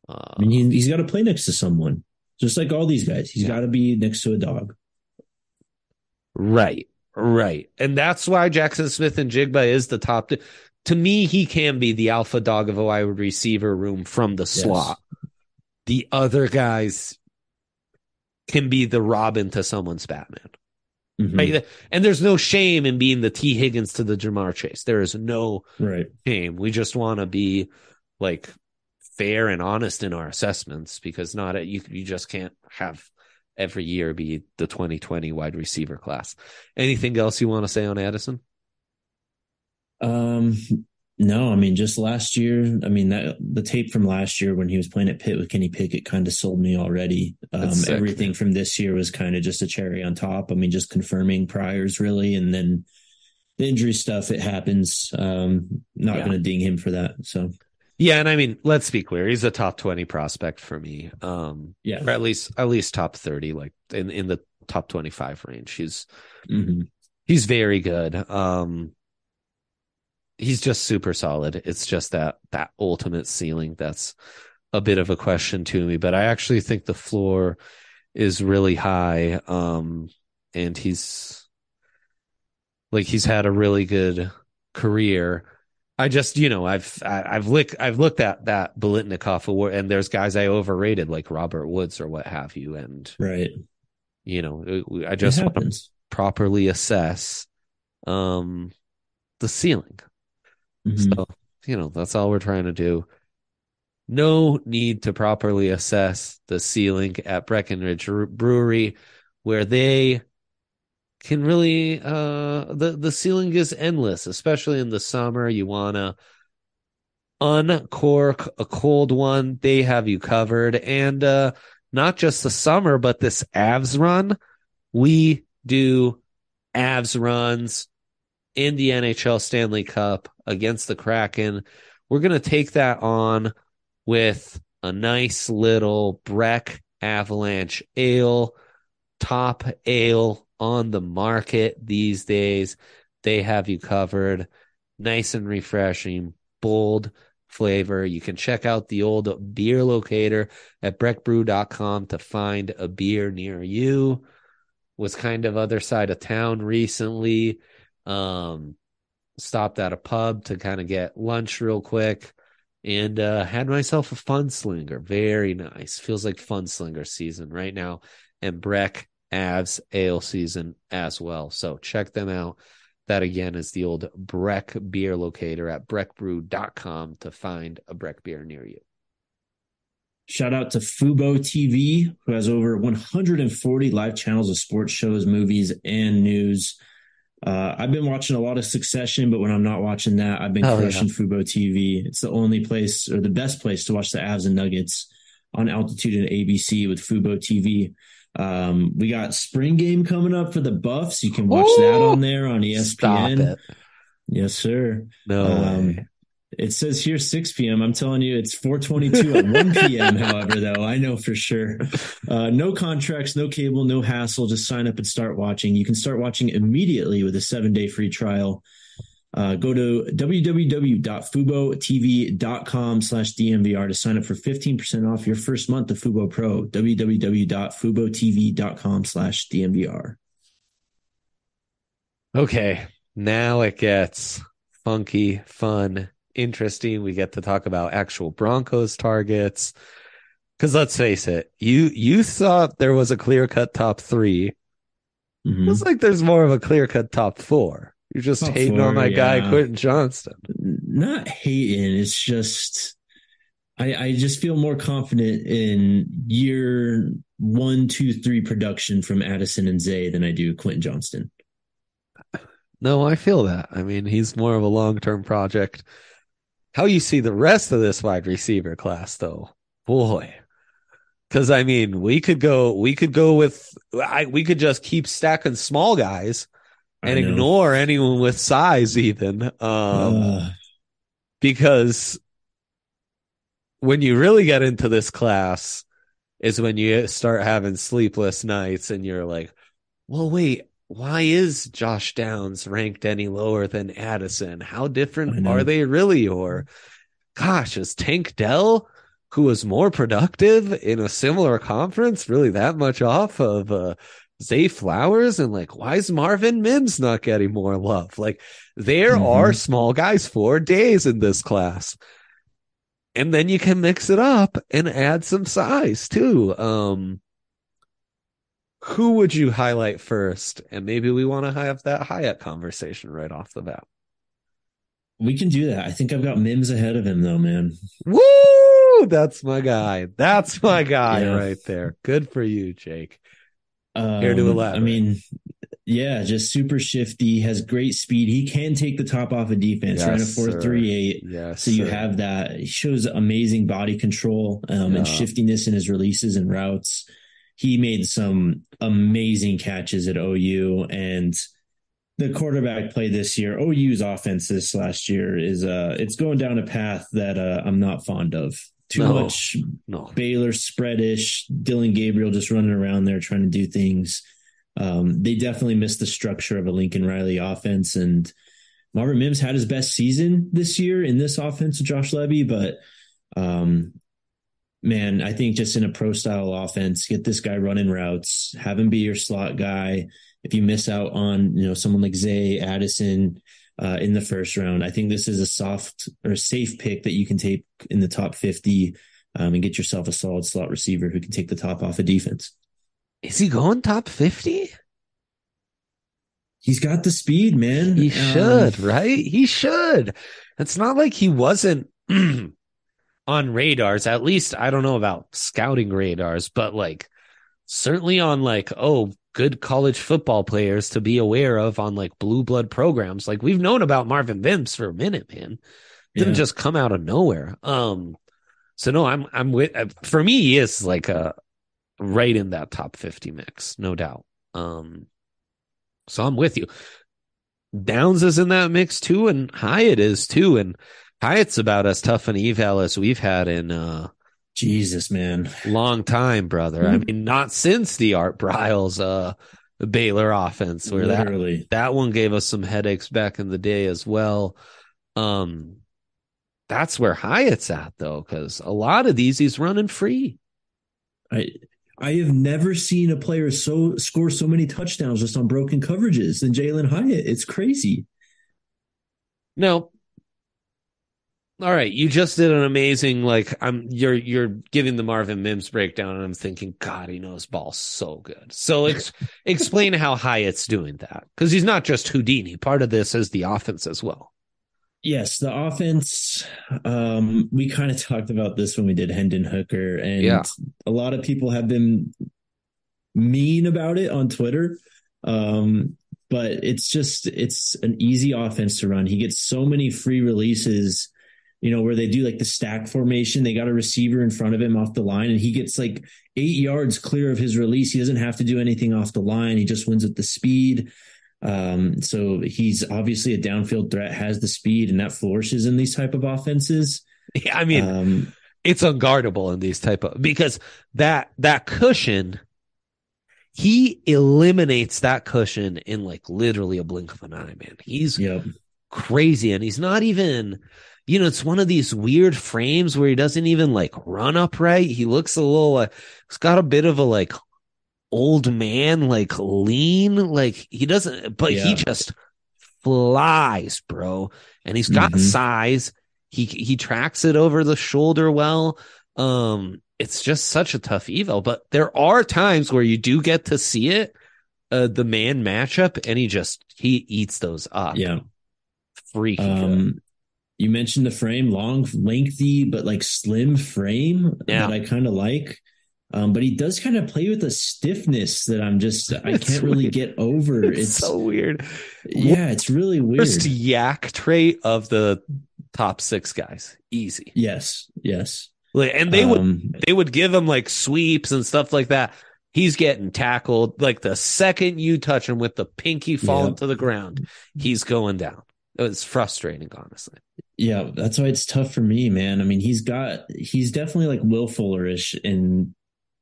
Speaker 2: Uh, I mean, he, has got to play next to someone, just like all these guys. He's yeah. got to be next to a dog.
Speaker 1: Right, right, and that's why Jackson Smith-Njigba is the top. To, to me, he can be the alpha dog of a wide receiver room from the slot. Yes. The other guys can be the Robin to someone's Batman. Mm-hmm. Right. And there's no shame in being the Tee Higgins to the Ja'Marr Chase. There is no
Speaker 2: right.
Speaker 1: shame. We just want to be like fair and honest in our assessments because not a, you you just can't have every year be the 2020 wide receiver class. Anything else you want to say on Addison?
Speaker 2: Um no, I mean just last year. I mean that the tape from last year when he was playing at Pitt with Kenny Pickett kind of sold me already. Um, sick, everything man. from this year was kind of just a cherry on top. I mean, just confirming priors really, and then the injury stuff. It happens. Um, not yeah. going to ding him for that. So
Speaker 1: yeah, and I mean, let's be clear. He's a top twenty prospect for me. Um, yeah, or at least at least top thirty, like in in the top twenty five range. He's mm-hmm. he's very good. Um, he's just super solid. It's just that that ultimate ceiling that's a bit of a question to me, but I actually think the floor is really high. Um, and he's like he's had a really good career. I just, you know, I've I've looked I've looked at that Biletnikoff award, and there's guys I overrated like Robert Woods or what have you, and
Speaker 2: right,
Speaker 1: you know, I just want to properly assess um the ceiling. Mm-hmm. So, you know, that's all we're trying to do. No need to properly assess the ceiling at Breckenridge Brewery, where they can really uh the the ceiling is endless, especially in the summer. You wanna uncork a cold one, they have you covered. And uh not just the summer, but this Avs run, we do Avs runs in the NHL Stanley Cup against the Kraken. We're going to take that on with a nice little Breck Avalanche Ale, top ale on the market these days. They have you covered. Nice and refreshing, bold flavor. You can check out the old beer locator at breckbrew.com to find a beer near you. Was kind of other side of town recently um, stopped at a pub to kind of get lunch real quick and uh, had myself a fun slinger. Very nice. Feels like fun slinger season right now. And Breck Avs ale season as well. So check them out. That again is the old Breck beer locator at breckbrew.com to find a Breck beer near you.
Speaker 2: Shout out to Fubo TV, who has over 140 live channels of sports shows, movies, and news. Uh, I've been watching a lot of Succession, but when I'm not watching that, I've been oh, crushing yeah. Fubo TV. It's the only place or the best place to watch the Avs and Nuggets on altitude and ABC with Fubo TV. Um, we got spring game coming up for the Buffs. You can watch Ooh, that on there on ESPN. Yes, sir.
Speaker 1: No. Um,
Speaker 2: it says here 6 p.m. I'm telling you, it's 422 at 1 *laughs* p.m. however, though, I know for sure. Uh, no contracts, no cable, no hassle. Just sign up and start watching. You can start watching immediately with a seven day free trial. Uh, go to www.fubotv.com slash DNVR to sign up for 15% off your first month of Fubo Pro. www.fubotv.com slash DNVR.
Speaker 1: Okay. Now it gets funky, fun, interesting. We get to talk about actual Broncos targets. Cause let's face it, you, you thought there was a clear cut top 3 mm-hmm. It's like there's more of a clear cut top four. You're just hating on my yeah. guy, Quentin Johnston.
Speaker 2: Not hating. It's just, I, I just feel more confident in year one, two, three production from Addison and Zay than I do Quentin Johnston.
Speaker 1: No, I feel that. I mean, he's more of a long term project. How you see the rest of this wide receiver class, though, boy. Because I mean, we could go, we could go with, I, we could just keep stacking small guys and ignore anyone with size, even. Um, uh. Because when you really get into this class, is when you start having sleepless nights, and you're like, well, wait, why is Josh Downs ranked any lower than Addison? How different are they really? Or, gosh, is Tank Dell, who was more productive in a similar conference, really that much off of uh, Zay Flowers? And like, why is Marvin Mims not getting more love? Like, there mm-hmm. are small guys for days in this class. And then you can mix it up and add some size too. Um, who would you highlight first? And maybe we want to have that Hyatt conversation right off the bat.
Speaker 2: We can do that. I think I've got Mims ahead of him though, man.
Speaker 1: Woo! That's my guy. That's my guy yeah. right there. Good for you, Jake.
Speaker 2: Um, Here to elaborate. I mean, yeah, just super shifty, has great speed. He can take the top off a of defense, yes, ran a four sir. three eight.
Speaker 1: Yes.
Speaker 2: So you sir. have that. He shows amazing body control um, yeah. and shiftiness in his releases and routes he made some amazing catches at OU and the quarterback play this year, OU's offense this last year is uh it's going down a path that uh, I'm not fond of. Too no, much no. Baylor spreadish, Dillon Gabriel just running around there trying to do things. Um, they definitely missed the structure of a Lincoln Riley offense. And Marvin Mims had his best season this year in this offense with Josh Lebby, but um, man, I think just in a pro style offense, get this guy running routes, have him be your slot guy. If you miss out on, you know, someone like Zay Addison uh, in the first round, I think this is a soft or safe pick that you can take in the top 50 um, and get yourself a solid slot receiver who can take the top off a of defense.
Speaker 1: Is he going top 50?
Speaker 2: He's got the speed, man.
Speaker 1: He um, should, right? He should. It's not like he wasn't *clears throat* on radars, at least I don't know about scouting radars, but like certainly on like, oh, good college football players to be aware of on like blue blood programs. Like we've known about Marvin Mims for a minute, man. Didn't yeah. just come out of nowhere. Um, so no, I'm I'm with for me, he is like a right in that top 50 mix, no doubt. Um, so I'm with you. Downs is in that mix too, and Hyatt is too. And Hyatt's about as tough an eval as we've had in uh
Speaker 2: Jesus, man.
Speaker 1: Long time, brother. I mean, not since the Art Briles uh Baylor offense where Literally. that that one gave us some headaches back in the day as well. Um that's where Hyatt's at though, because a lot of these he's running free.
Speaker 2: I I have never seen a player so score so many touchdowns just on broken coverages than Jalin Hyatt. It's crazy.
Speaker 1: No, all right, you just did an amazing like I'm you're you're giving the Marvin Mims breakdown and I'm thinking god he knows ball so good. So ex- explain how Hyatt's doing that cuz he's not just Houdini. Part of this is the offense as well.
Speaker 2: Yes, the offense um we kind of talked about this when we did Hendon Hooker and
Speaker 1: yeah.
Speaker 2: a lot of people have been mean about it on Twitter. Um but it's just it's an easy offense to run. He gets so many free releases you know, where they do like the stack formation. They got a receiver in front of him off the line, and he gets like eight yards clear of his release. He doesn't have to do anything off the line. He just wins with the speed. Um, so he's obviously a downfield threat, has the speed, and that flourishes in these type of offenses.
Speaker 1: Yeah, *laughs* I mean, um, it's unguardable in these type of because that that cushion he eliminates that cushion in like literally a blink of an eye, man. He's yep. crazy. And he's not even, you know, it's one of these weird frames where he doesn't even like run upright. He looks a little like he's got a bit of a like old man, like lean, like he doesn't, but yeah. he just flies, bro. And he's got mm-hmm. size. He he tracks it over the shoulder well. Um, it's just such a tough eval. But there are times where you do get to see it, uh, the man matchup, and he just he eats those up.
Speaker 2: Yeah,
Speaker 1: freaky. Um,
Speaker 2: you mentioned the frame, long, lengthy, but like slim frame yeah. that I kind of like. Um, but he does kind of play with a stiffness that I'm just I *laughs* can't really get over.
Speaker 1: It's, it's, so weird.
Speaker 2: Yeah, it's really weird.
Speaker 1: First YAC trait of the top six guys, easy.
Speaker 2: Yes, yes.
Speaker 1: Like, and they um, would they would give him like sweeps and stuff like that. He's getting tackled. Like the second you touch him with the pinky falling yep. to the ground, he's going down. It was frustrating, honestly.
Speaker 2: Yeah, that's why it's tough for me, man. I mean, he's got he's definitely like Will Fullerish in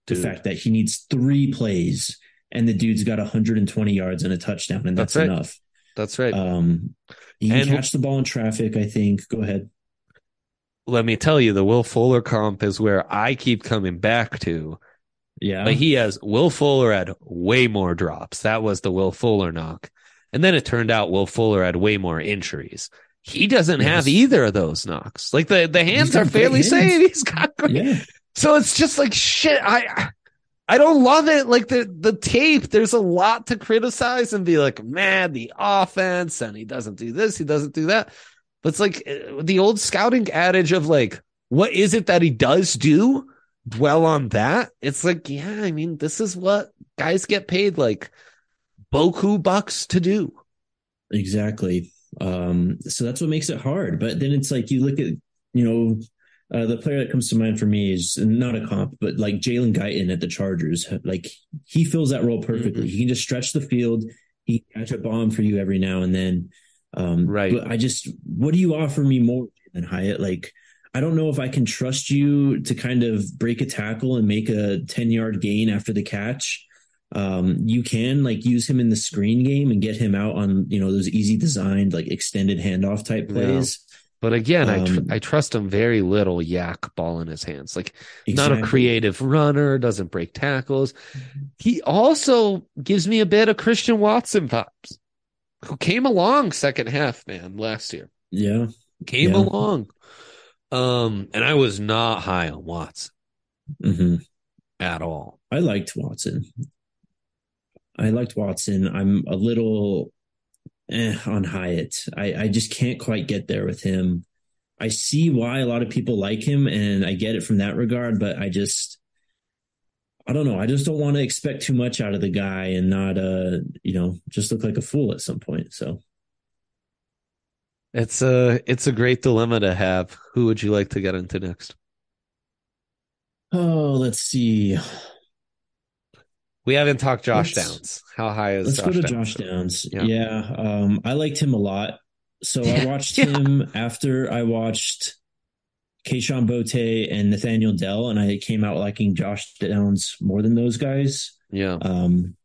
Speaker 2: the fact that he needs three plays and the dude's got 120 yards and a touchdown, and that's, that's right. enough.
Speaker 1: That's right.
Speaker 2: Um, he can and, catch the ball in traffic. I think. Go ahead
Speaker 1: let me tell you, the Will Fuller comp is where I keep coming back to.
Speaker 2: Yeah.
Speaker 1: But he has Will Fuller had way more drops. That was the Will Fuller knock. And then it turned out Will Fuller had way more injuries. He doesn't yes. have either of those knocks. Like the, the hands are fairly safe. *laughs* He's got great. Yeah. So it's just like shit. I I don't love it. Like the the tape, there's a lot to criticize and be like, man, the offense, and he doesn't do this, he doesn't do that. But it's like uh, the old scouting adage of like, what is it that he does do? Dwell on that. It's like, yeah, I mean, this is what guys get paid like boku bucks to do.
Speaker 2: Exactly. Um, so that's what makes it hard. But then it's like you look at, you know, uh, the player that comes to mind for me is not a comp, but like Jalen Guyton at the Chargers. Like he fills that role perfectly. Mm-hmm. He can just stretch the field. He catch a bomb for you every now and then. Um, right. But I just, what do you offer me more than Hyatt? Like, I don't know if I can trust you to kind of break a tackle and make a 10 yard gain after the catch. Um, you can like use him in the screen game and get him out on, you know, those easy designed, like extended handoff type plays. Yeah.
Speaker 1: But again, um, I tr- I trust him very little. YAC ball in his hands, like exactly. not a creative runner, doesn't break tackles. He also gives me a bit of Christian Watson vibes who came along second half, man, last year.
Speaker 2: Yeah.
Speaker 1: Came
Speaker 2: yeah.
Speaker 1: along. Um, and I was not high on Watson
Speaker 2: mm-hmm.
Speaker 1: at all.
Speaker 2: I liked Watson. I liked Watson. I'm a little eh, on Hyatt. I, I just can't quite get there with him. I see why a lot of people like him, and I get it from that regard, but I just I don't know. I just don't want to expect too much out of the guy and not, uh, you know, just look like a fool at some point. So
Speaker 1: it's a it's a great dilemma to have. Who would you like to get into next?
Speaker 2: Oh, let's see.
Speaker 1: We haven't talked Josh let's, Downs. How high is
Speaker 2: let's
Speaker 1: Josh
Speaker 2: go to
Speaker 1: Downs?
Speaker 2: Josh Downs? Yeah. yeah, um, I liked him a lot. So I *laughs* watched yeah. him after I watched Kayshon Boutte and Nathaniel Dell, and I came out liking Josh Downs more than those guys.
Speaker 1: Yeah.
Speaker 2: Um,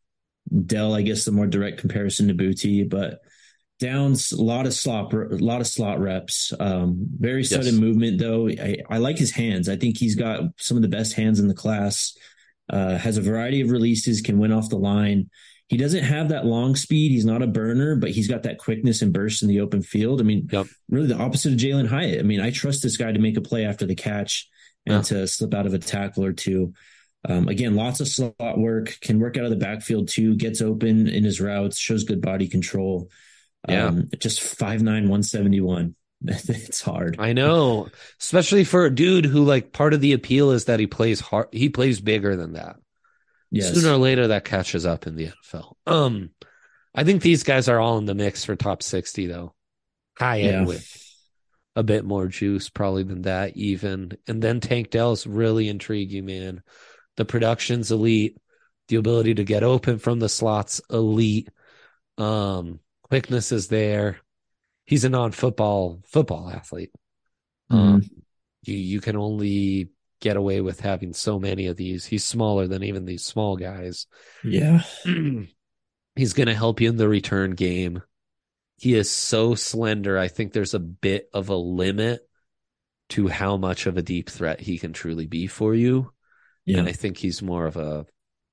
Speaker 2: Dell, I guess, the more direct comparison to Boutte, but Downs, a lot of slot, a lot of slot reps. Um, very sudden yes. movement, though. I, I like his hands. I think he's got some of the best hands in the class. Uh, has a variety of releases, can win off the line. He doesn't have that long speed. He's not a burner, but he's got that quickness and burst in the open field. I mean, yep. really the opposite of Jalin Hyatt. I mean, I trust this guy to make a play after the catch and yeah. to slip out of a tackle or two. Um, again, lots of slot work, can work out of the backfield too, gets open in his routes, shows good body control. Yeah. Um, just 5'9, 171. *laughs* it's hard.
Speaker 1: I know, especially for a dude who like part of the appeal is that he plays hard. He plays bigger than that. Yes. Sooner or later, that catches up in the NFL. Um, I think these guys are all in the mix for top sixty, though. High end yeah. with a bit more juice probably than that even. And then Tank Dell's really intriguing, man. The production's elite, the ability to get open from the slots elite. Um, quickness is there. He's a non-football football athlete.
Speaker 2: Mm-hmm.
Speaker 1: Um, you you can only get away with having so many of these. He's smaller than even these small guys.
Speaker 2: Yeah. *clears throat*
Speaker 1: He's going to help you in the return game. He is so slender. I think there's a bit of a limit to how much of a deep threat he can truly be for you.
Speaker 2: Yeah.
Speaker 1: And I think he's more of a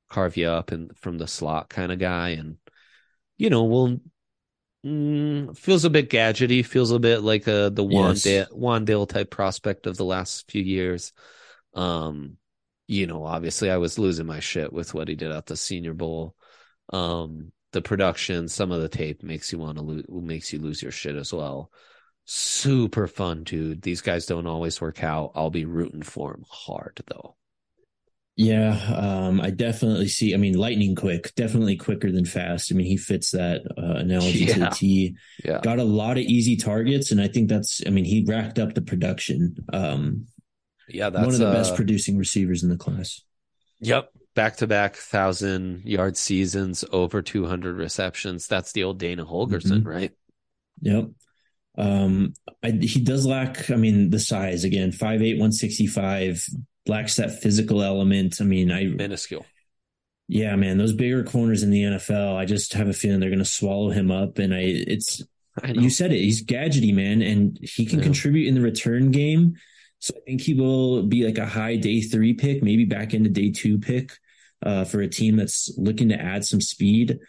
Speaker 1: carve you up and from the slot kind of guy. And, you know, will mm, feels a bit gadgety, feels a bit like a, the
Speaker 2: Yes.
Speaker 1: Wan'Dale, Wan'Dale type prospect of the last few years. Um, you know, obviously I was losing my shit with what he did at the Senior Bowl. Um, the production, some of the tape makes you want to lose, makes you lose your shit as well. Super fun, dude. These guys don't always work out. I'll be rooting for him hard though.
Speaker 2: Yeah, um, I definitely see. I mean, lightning quick, definitely quicker than fast. I mean, he fits that uh, analogy to the T.
Speaker 1: Yeah.
Speaker 2: Got a lot of easy targets, and I think that's. I mean, he racked up the production. Um,
Speaker 1: Yeah, that's
Speaker 2: one of the
Speaker 1: uh,
Speaker 2: best producing receivers in the class.
Speaker 1: Yep. Back to back thousand yard seasons, over 200 receptions. That's the old Dana Holgorsen,
Speaker 2: Mhm.
Speaker 1: right?
Speaker 2: Yep. Um, I, he does lack. I mean, the size again, 5'8", 165, lacks that physical element. I mean, I
Speaker 1: Minuscule.
Speaker 2: yeah, man, those bigger corners in the NFL. I just have a feeling they're going to swallow him up, and I it's
Speaker 1: I.
Speaker 2: You said it. He's gadgety, man, and he can contribute in the return game. So I think he will be like a high day three pick, maybe back into day two pick uh, for a team that's looking to add some speed.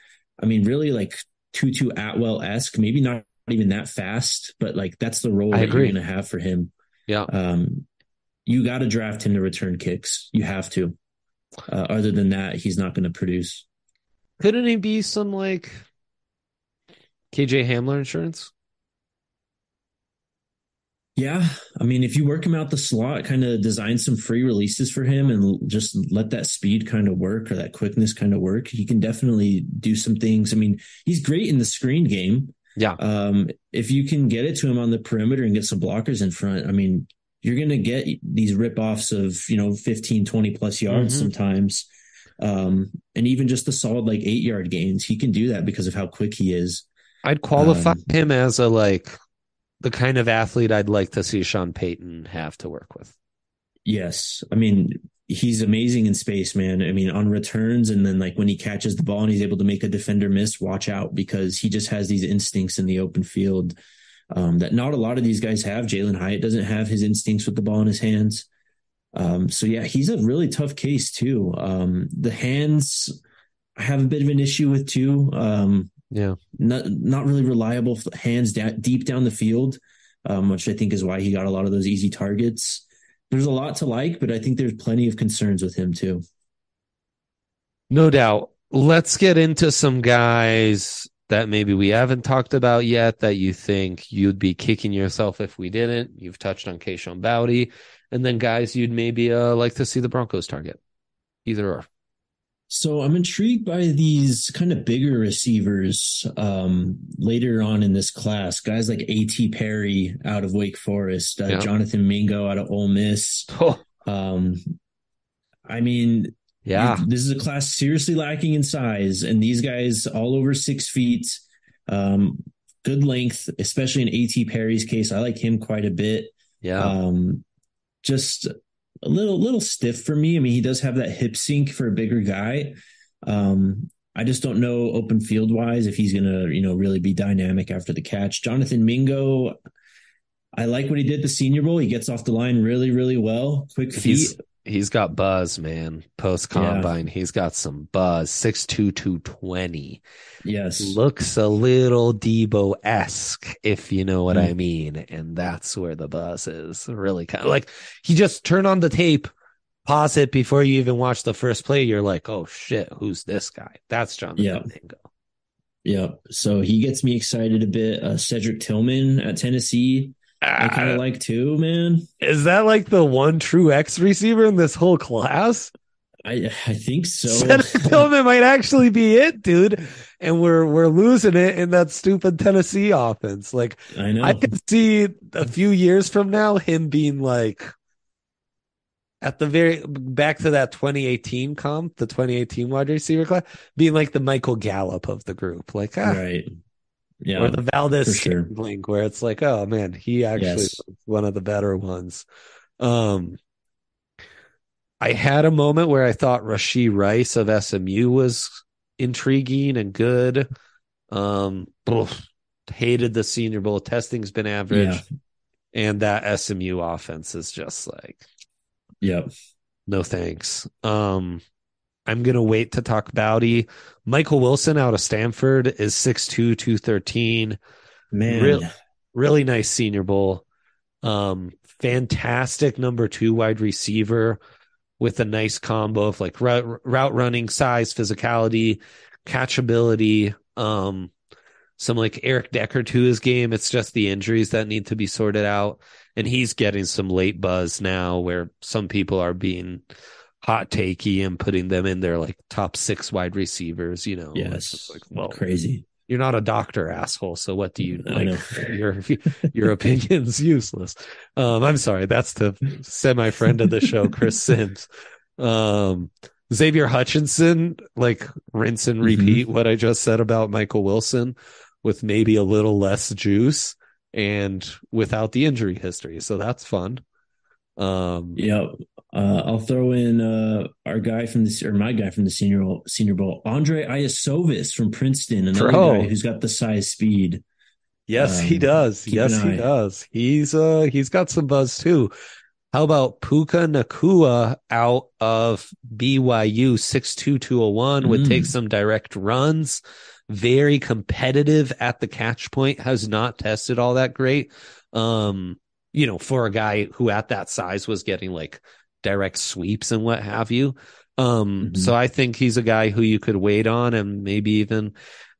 Speaker 2: I mean, really like Tutu Atwell esque, maybe not even that fast, but like that's the role
Speaker 1: I
Speaker 2: that
Speaker 1: agree.
Speaker 2: you're going to have for him.
Speaker 1: Yeah.
Speaker 2: Um, you got to draft him to return kicks. You have to. Uh, other than that, he's not going to produce.
Speaker 1: Couldn't he be some like KJ Hamler insurance?
Speaker 2: Yeah, I mean, if you work him out the slot, kind of design some free releases for him, and just let that speed kind of work or that quickness kind of work, he can definitely do some things. I mean, he's great in the screen game.
Speaker 1: Yeah.
Speaker 2: Um, if you can get it to him on the perimeter and get some blockers in front, I mean, you're going to get these rip-offs of, you know, 15, 20 plus yards
Speaker 1: Mhm.
Speaker 2: sometimes. Um, and even just the solid like eight yard gains, he can do that because of how quick he is.
Speaker 1: I'd qualify
Speaker 2: Um,
Speaker 1: him as a like the kind of athlete I'd like to see Sean Payton have to work with.
Speaker 2: Yes. I mean, he's amazing in space, man. I mean, on returns and then like when he catches the ball and he's able to make a defender miss, watch out because he just has these instincts in the open field um, that not a lot of these guys have. Jalin Hyatt doesn't have his instincts with the ball in his hands. Um, so yeah, he's a really tough case too. Um, the hands I have a bit of an issue with too. Um,
Speaker 1: Yeah.
Speaker 2: not not really reliable hands da- deep down the field, um, which I think is why he got a lot of those easy targets. There's a lot to like, but I think there's plenty of concerns with him too.
Speaker 1: No doubt. Let's get into some guys that maybe we haven't talked about yet that you think you'd be kicking yourself if we didn't. You've touched on Kayshon Boutte, and then guys you'd maybe uh, like to see the Broncos target. Either or.
Speaker 2: So I'm intrigued by these kind of bigger receivers um, later on in this class. Guys like A.T. Perry out of Wake Forest, uh,
Speaker 1: Yeah.
Speaker 2: Jonathan Mingo out of Ole Miss.
Speaker 1: Oh,
Speaker 2: Um, I mean,
Speaker 1: yeah.
Speaker 2: This is a class seriously lacking in size, and these guys all over six feet, um, good length, especially in A.T. Perry's case. I like him quite a bit.
Speaker 1: Yeah.
Speaker 2: Um, just a little little stiff for me. I mean, he does have that hip sink for a bigger guy. Um, I just don't know open field wise if he's gonna you know really be dynamic after the catch. Jonathan Mingo. I like what he did at the Senior Bowl. He gets off the line really, really well. Quick feet.
Speaker 1: He's he's got buzz, man. Post combine, he's got some buzz. Six two two twenty.
Speaker 2: yes.
Speaker 1: Looks a little Deebo esque, if you know what
Speaker 2: Mm.
Speaker 1: I mean. And that's where the buzz is. Really kind of like he just turned on the tape, pause it before you even watch the first play. You're like, oh shit, who's this guy? That's John
Speaker 2: Yeah. Yeah. So he gets me excited a bit. Uh, Cedric Tillman at Tennessee. I kind of like too, man.
Speaker 1: is that like the one true X receiver in this whole class?
Speaker 2: I I think so. *laughs*
Speaker 1: Cedric Tillman might actually be it, dude. And we're we're losing it in that stupid Tennessee offense. Like
Speaker 2: I know.
Speaker 1: I could see a few years from now him being like at the very back to that 2018 comp, the 2018 wide receiver class, being like the Michael Gallup of the group. Like ah,
Speaker 2: right. Yeah.
Speaker 1: or the Valdez
Speaker 2: sure.
Speaker 1: link where it's like, oh man, he actually
Speaker 2: Yes.
Speaker 1: was one of the better ones. Um I had a moment where I thought Rashee Rice of SMU was intriguing and good. Um oof, hated the senior bowl. Testing's been average.
Speaker 2: Yeah.
Speaker 1: And that SMU offense is just like
Speaker 2: Yep.
Speaker 1: no thanks. Um, I'm gonna wait to talk Boutte. Michael Wilson out of Stanford is 6'2", 213.
Speaker 2: Man.
Speaker 1: Real- Really nice senior bowl. Um, fantastic number two wide receiver with a nice combo of like route, route running, size, physicality, catchability. Um, some like Eric Decker to his game. It's just the injuries that need to be sorted out. And he's getting some late buzz now where some people are being hot takey and putting them in their like top six wide receivers, you know.
Speaker 2: Yes.
Speaker 1: like, well,
Speaker 2: Crazy.
Speaker 1: you're not a doctor, asshole. So what do you like?
Speaker 2: know. *laughs*
Speaker 1: Your your opinion's useless. Um, I'm sorry. That's the semi friend of the show, Chris *laughs* Sims. Um, Xavier Hutchinson, like rinse and
Speaker 2: Mhm.
Speaker 1: repeat what I just said about Michael Wilson, with maybe a little less juice and without the injury history. So that's fun. Um,
Speaker 2: Yep. Uh, I'll throw in uh, our guy from the or my guy from the senior senior bowl, Andrei Iosivas from Princeton, another
Speaker 1: Bro.
Speaker 2: guy who's got the size speed.
Speaker 1: Yes, he
Speaker 2: Um,
Speaker 1: does. Yes, he does. He's uh he's got some buzz too. How about Puka Nacua out of BYU 62201 would
Speaker 2: Mm.
Speaker 1: take some direct runs. Very competitive at the catch point, has not tested all that great. Um, you know, for a guy who at that size was getting like direct sweeps and what have you. Um,
Speaker 2: Mhm.
Speaker 1: so I think he's a guy who you could wait on and maybe even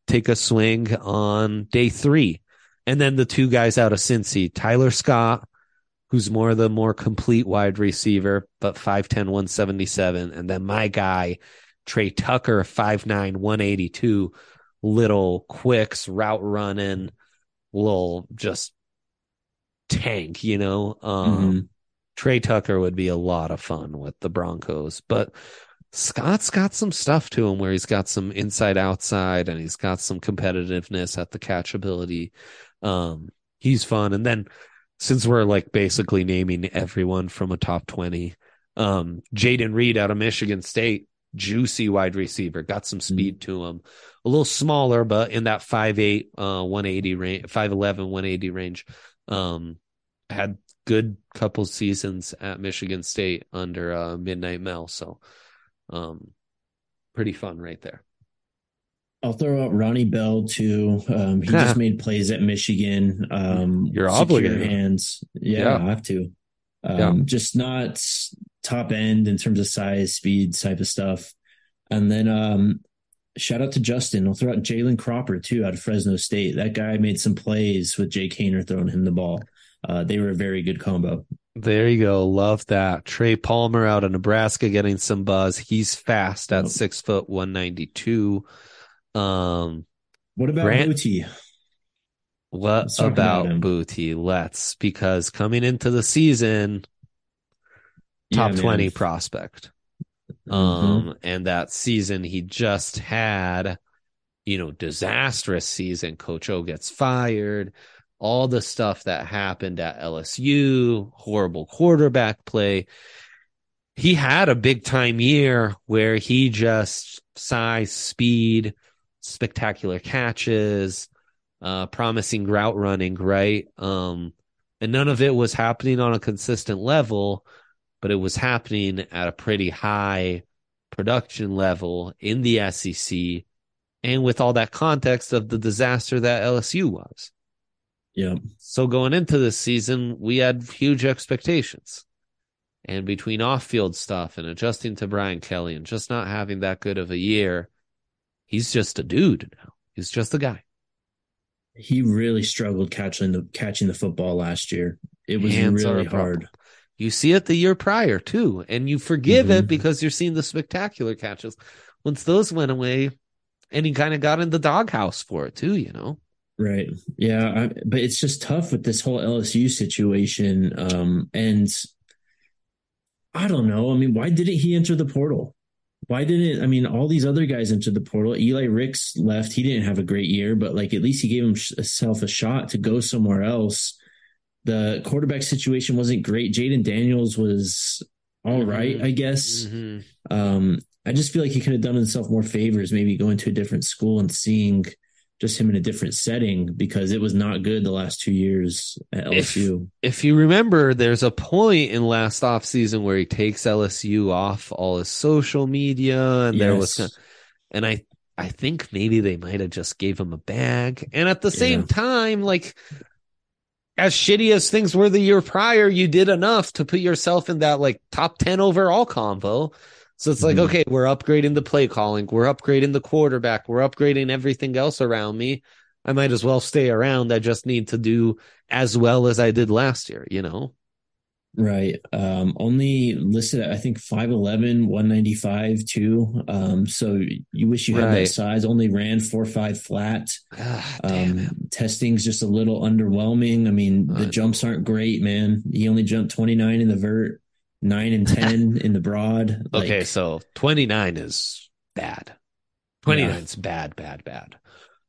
Speaker 1: take a swing on day three. And then the two guys out of Cincy, Tyler Scott, who's more the more complete wide receiver, but 5'10, 177. And then my guy, Tre Tucker, 5'9, 182, little quicks, route running, little just tank, you know? Um,
Speaker 2: Mhm.
Speaker 1: Tre Tucker would be a lot of fun with the Broncos, but Scott's got some stuff to him where he's got some inside outside and he's got some competitiveness at the catchability. Um, he's fun. And then since we're like basically naming everyone from a top 20, um, Jayden Reed out of Michigan State, juicy wide receiver, got some speed to him. A little smaller, but in that 5'8, uh, 180 range, 5'11, 180 range. Um, had good couple seasons at Michigan State under uh, Midnight Mel. So, um, pretty fun right there.
Speaker 2: I'll throw out Ronnie Bell too. Um, he just *laughs* made plays at Michigan. Um,
Speaker 1: You're obligated.
Speaker 2: hands. Yeah,
Speaker 1: Yeah.
Speaker 2: I have to. Um,
Speaker 1: Yeah.
Speaker 2: Just not top end in terms of size, speed type of stuff. And then um, shout out to Justin. I'll throw out Jalen Cropper too out of Fresno State. That guy made some plays with Jake Haener throwing him the ball. Uh, they were a very good combo.
Speaker 1: There you go. Love that. Trey Palmer out of Nebraska getting some buzz. He's fast at
Speaker 2: Yep.
Speaker 1: six foot one ninety two. Um,
Speaker 2: What about
Speaker 1: Grant-
Speaker 2: Boutte?
Speaker 1: what
Speaker 2: about
Speaker 1: about. Boutte? Let's because coming into the season, top
Speaker 2: Yeah,
Speaker 1: twenty prospect.
Speaker 2: Mhm.
Speaker 1: Um, and that season he just had, you know, disastrous season. Coach O gets fired, all the stuff that happened at LSU, horrible quarterback play. He had a big time year where he just size, speed, spectacular catches, uh, promising route running, right? Um, and none of it was happening on a consistent level but it was happening at a pretty high production level in the SEC and with all that context of the disaster that LSU was.
Speaker 2: Yep.
Speaker 1: So going into this season, we had huge expectations. And between off field stuff and adjusting to Brian Kelly and just not having that good of a year, he's just a dude now. He's just a guy.
Speaker 2: He really struggled catching the catching the football last year. It was
Speaker 1: Hands
Speaker 2: really hard.
Speaker 1: You see it the year prior too, and you forgive
Speaker 2: Mhm.
Speaker 1: it because you're seeing the spectacular catches. Once those went away, and he kind of got in the doghouse for it too, you know.
Speaker 2: Right. Yeah. I, but it's just tough with this whole LSU situation. Um, and I don't know. I mean, why didn't he enter the portal? Why didn't, I mean, all these other guys entered the portal. Eli Ricks left. He didn't have a great year, but like at least he gave himself a shot to go somewhere else. The quarterback situation wasn't great. Jayden Daniels was all right,
Speaker 1: Mhm.
Speaker 2: I guess.
Speaker 1: Mhm.
Speaker 2: Um, I just feel like he could have done himself more favors, maybe going to a different school and seeing just him in a different setting because it was not good the last two years at LSU.
Speaker 1: If you remember, there's a point in last offseason where he takes LSU off all his social media, and there was, and I, I think maybe they might have just gave him a bag, and at the same
Speaker 2: Yeah.
Speaker 1: time, like. As shitty as things were the year prior, you did enough to put yourself in that like top 10 overall combo. So it's like,
Speaker 2: Mhm.
Speaker 1: okay, we're upgrading the play calling, we're upgrading the quarterback, we're upgrading everything else around me. I might as well stay around. I just need to do as well as I did last year, you know?
Speaker 2: Right. Um, only listed at, I think, 5'11, 195 too. Um, so you wish you had
Speaker 1: Right.
Speaker 2: that size. Only ran 4'5 flat.
Speaker 1: Ah.
Speaker 2: Um, testing's just a little underwhelming. I mean, the jumps aren't great, man. He only jumped 29 in the vert, nine and 10 *laughs* in the broad. Like,
Speaker 1: okay, so 29 is bad. 29 is bad, bad, bad.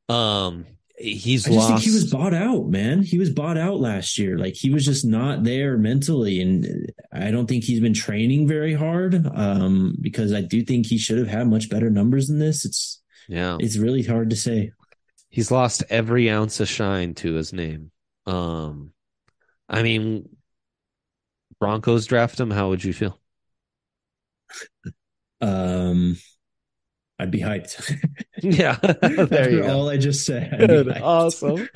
Speaker 1: Um, he's
Speaker 2: I just
Speaker 1: lost.
Speaker 2: think he was bought out, man. He was bought out last year. Like he was just not there mentally, and I don't think he's been training very hard. Um, because I do think he should have had much better numbers than this. It's
Speaker 1: yeah,
Speaker 2: it's really hard to say.
Speaker 1: he's lost every ounce of shine to his name. Um, I mean, Broncos draft him. How would you feel?
Speaker 2: Um, I'd be hyped. *laughs* *laughs*
Speaker 1: Yeah, *laughs* there
Speaker 2: After
Speaker 1: you go.
Speaker 2: all I just said,
Speaker 1: awesome.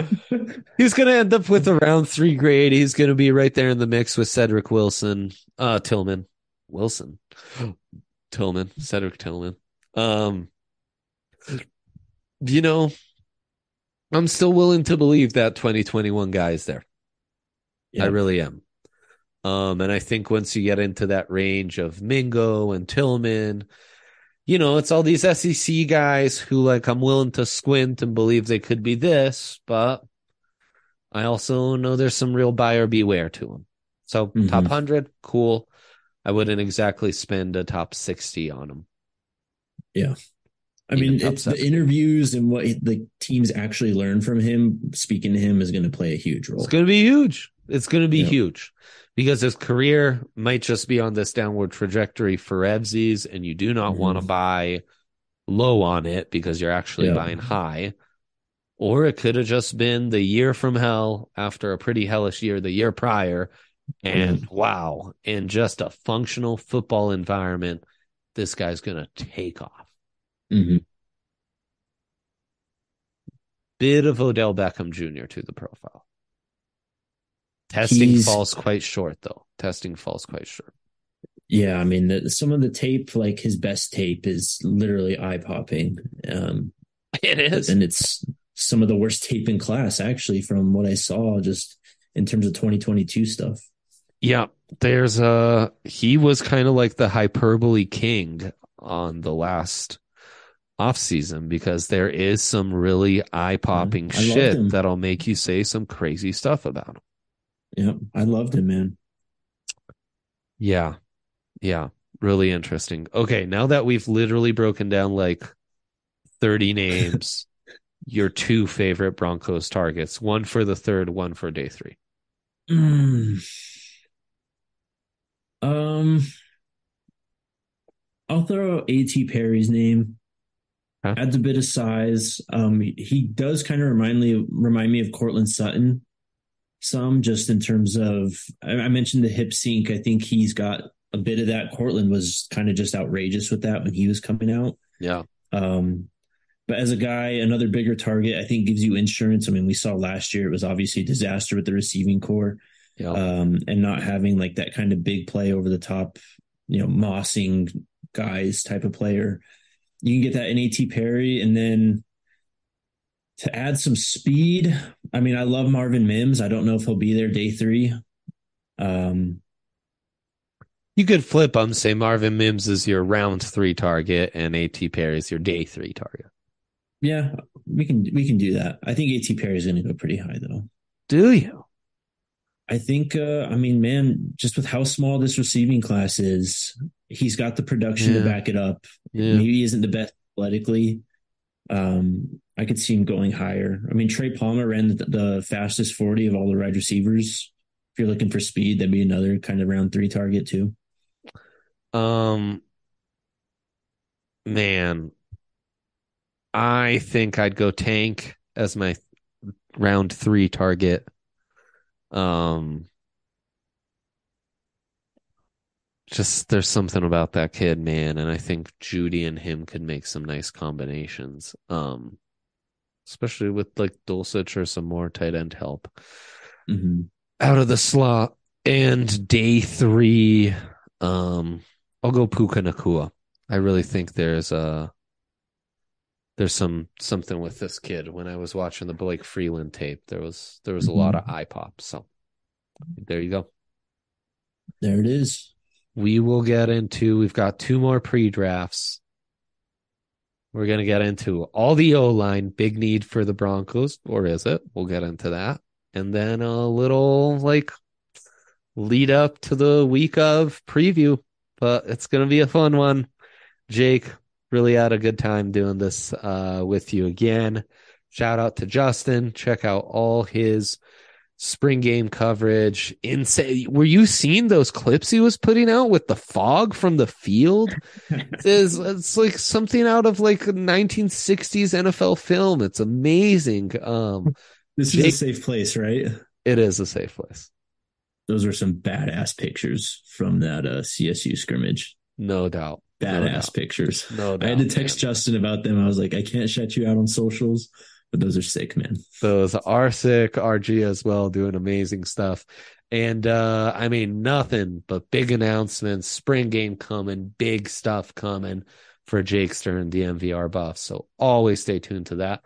Speaker 1: He's gonna end up with a round three grade. He's gonna be right there in the mix with Cedric Wilson, uh, Tillman, Wilson, *gasps* Tillman, Cedric Tillman. Um, you know, I'm still willing to believe that 2021 guy is there.
Speaker 2: Yeah.
Speaker 1: I really am. Um, and I think once you get into that range of Mingo and Tillman, you know, it's all these SEC guys who like I'm willing to squint and believe they could be this, but I also know there's some real buyer beware to them. So
Speaker 2: Mhm.
Speaker 1: top hundred, cool. I wouldn't exactly spend a top sixty on them. Yeah.
Speaker 2: I mean,
Speaker 1: Even
Speaker 2: it's the interviews and what the teams actually learn from him. Speaking to him is going to play a huge role.
Speaker 1: It's going to be huge. It's going to be huge because his career might just be on this downward trajectory for Evsies, and you do not
Speaker 2: Mhm.
Speaker 1: want to buy low on it because you're actually
Speaker 2: Yeah.
Speaker 1: buying high. Or it could have just been the year from hell after a pretty hellish year the year prior. And wow, in just a functional football environment, this guy's going to take off.
Speaker 2: Mhm.
Speaker 1: Bit of Odell Beckham Jr. to the profile. Testing
Speaker 2: He's-
Speaker 1: falls quite short, though. Testing falls quite short.
Speaker 2: Yeah, I mean, the, some of the tape, like his best tape, is literally eye popping. Um,
Speaker 1: It is.
Speaker 2: and it's some of the worst tape in class, actually, from what I saw, just in terms of 2022 stuff.
Speaker 1: Yeah, there's a he was kind of like the hyperbole king on the last off season because there is some really eye popping shit that'll make you say some crazy stuff about him.
Speaker 2: Yeah, I loved him, man.
Speaker 1: Yeah. Yeah. Really interesting. Okay, now that we've literally broken down like 30 names, *laughs* your two favorite Broncos targets, one for the third, one for day 3.
Speaker 2: Mm. Um, I'll throw out A.T. Perry's name.
Speaker 1: Okay.
Speaker 2: Adds a bit of size. Um, he does kind of remind me remind me of Courtland Sutton. Some just in terms of I, mentioned the hip sync. I think he's got a bit of that. Courtland was kind of just outrageous with that when he was coming out.
Speaker 1: Yeah.
Speaker 2: Um, but as a guy, another bigger target, I think gives you insurance. I mean, we saw last year it was obviously a disaster with the receiving corps
Speaker 1: Yeah.
Speaker 2: um, and not having like that kind of big play over the top, you know, mossing guys type of player. You can get that in AT Perry, and then to add some speed. I mean, I love Marvin Mims. I don't know if he'll be there day three. Um,
Speaker 1: You could flip them, say Marvin Mims is your round three target and A.T. Perry is your day three target.
Speaker 2: Yeah, we can we can do that. I think A.T. Perry is going to go pretty high though.
Speaker 1: Do you?
Speaker 2: I think. Uh, I mean, man, just with how small this receiving class is, he's got the production yeah. to back it up. Yeah. Maybe he isn't the best athletically. Um, I could see him going higher. I mean, Trey Palmer ran the, the fastest forty of all the wide receivers. If you're looking for speed, that'd be another kind of round three target too.
Speaker 1: Um, man, I think I'd go tank as my round three target. Um, just there's something about that kid, man, and I think Jeudy and him could make some nice combinations. Um, especially with like Dulcich or some more tight end help
Speaker 2: mm-hmm.
Speaker 1: out of the slot. And day three, um, I'll go Puka Nacua. I really think there's a there's some something with this kid. When I was watching the Blake Freeland tape, there was there was mm-hmm. a lot of eye pop. So there you go.
Speaker 2: There it is.
Speaker 1: We will get into. We've got two more pre drafts. We're gonna get into all the O line. Big need for the Broncos, or is it? We'll get into that, and then a little like lead up to the week of preview but it's going to be a fun one. Jake, really had a good time doing this uh, with you again. Shout out to Justin. Check out all his spring game coverage. Insane. Were you seeing those clips he was putting out with the fog from the field? *laughs* it's, it's like something out of like a 1960s NFL film. It's amazing. Um,
Speaker 2: this is Jake, a safe place, right?
Speaker 1: It is a safe place
Speaker 2: those were some badass pictures from that uh, CSU scrimmage.
Speaker 1: No doubt.
Speaker 2: Badass
Speaker 1: no doubt.
Speaker 2: pictures.
Speaker 1: No doubt.
Speaker 2: I had to text man. Justin about them. I was like, I can't shut you out on socials, but those are sick, man.
Speaker 1: Those are sick. RG as well, doing amazing stuff. And uh I mean nothing but big announcements, spring game coming, big stuff coming for Jake Stern, the DNVR buff. So always stay tuned to that.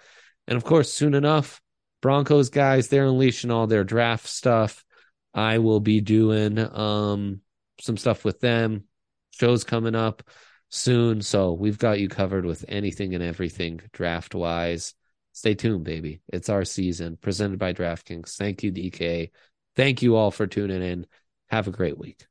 Speaker 1: And of course, soon enough, Broncos guys, they're unleashing all their draft stuff. I will be doing um, some stuff with them. Shows coming up soon. So we've got you covered with anything and everything draft wise. Stay tuned, baby. It's our season presented by DraftKings. Thank you, DK. Thank you all for tuning in. Have a great week.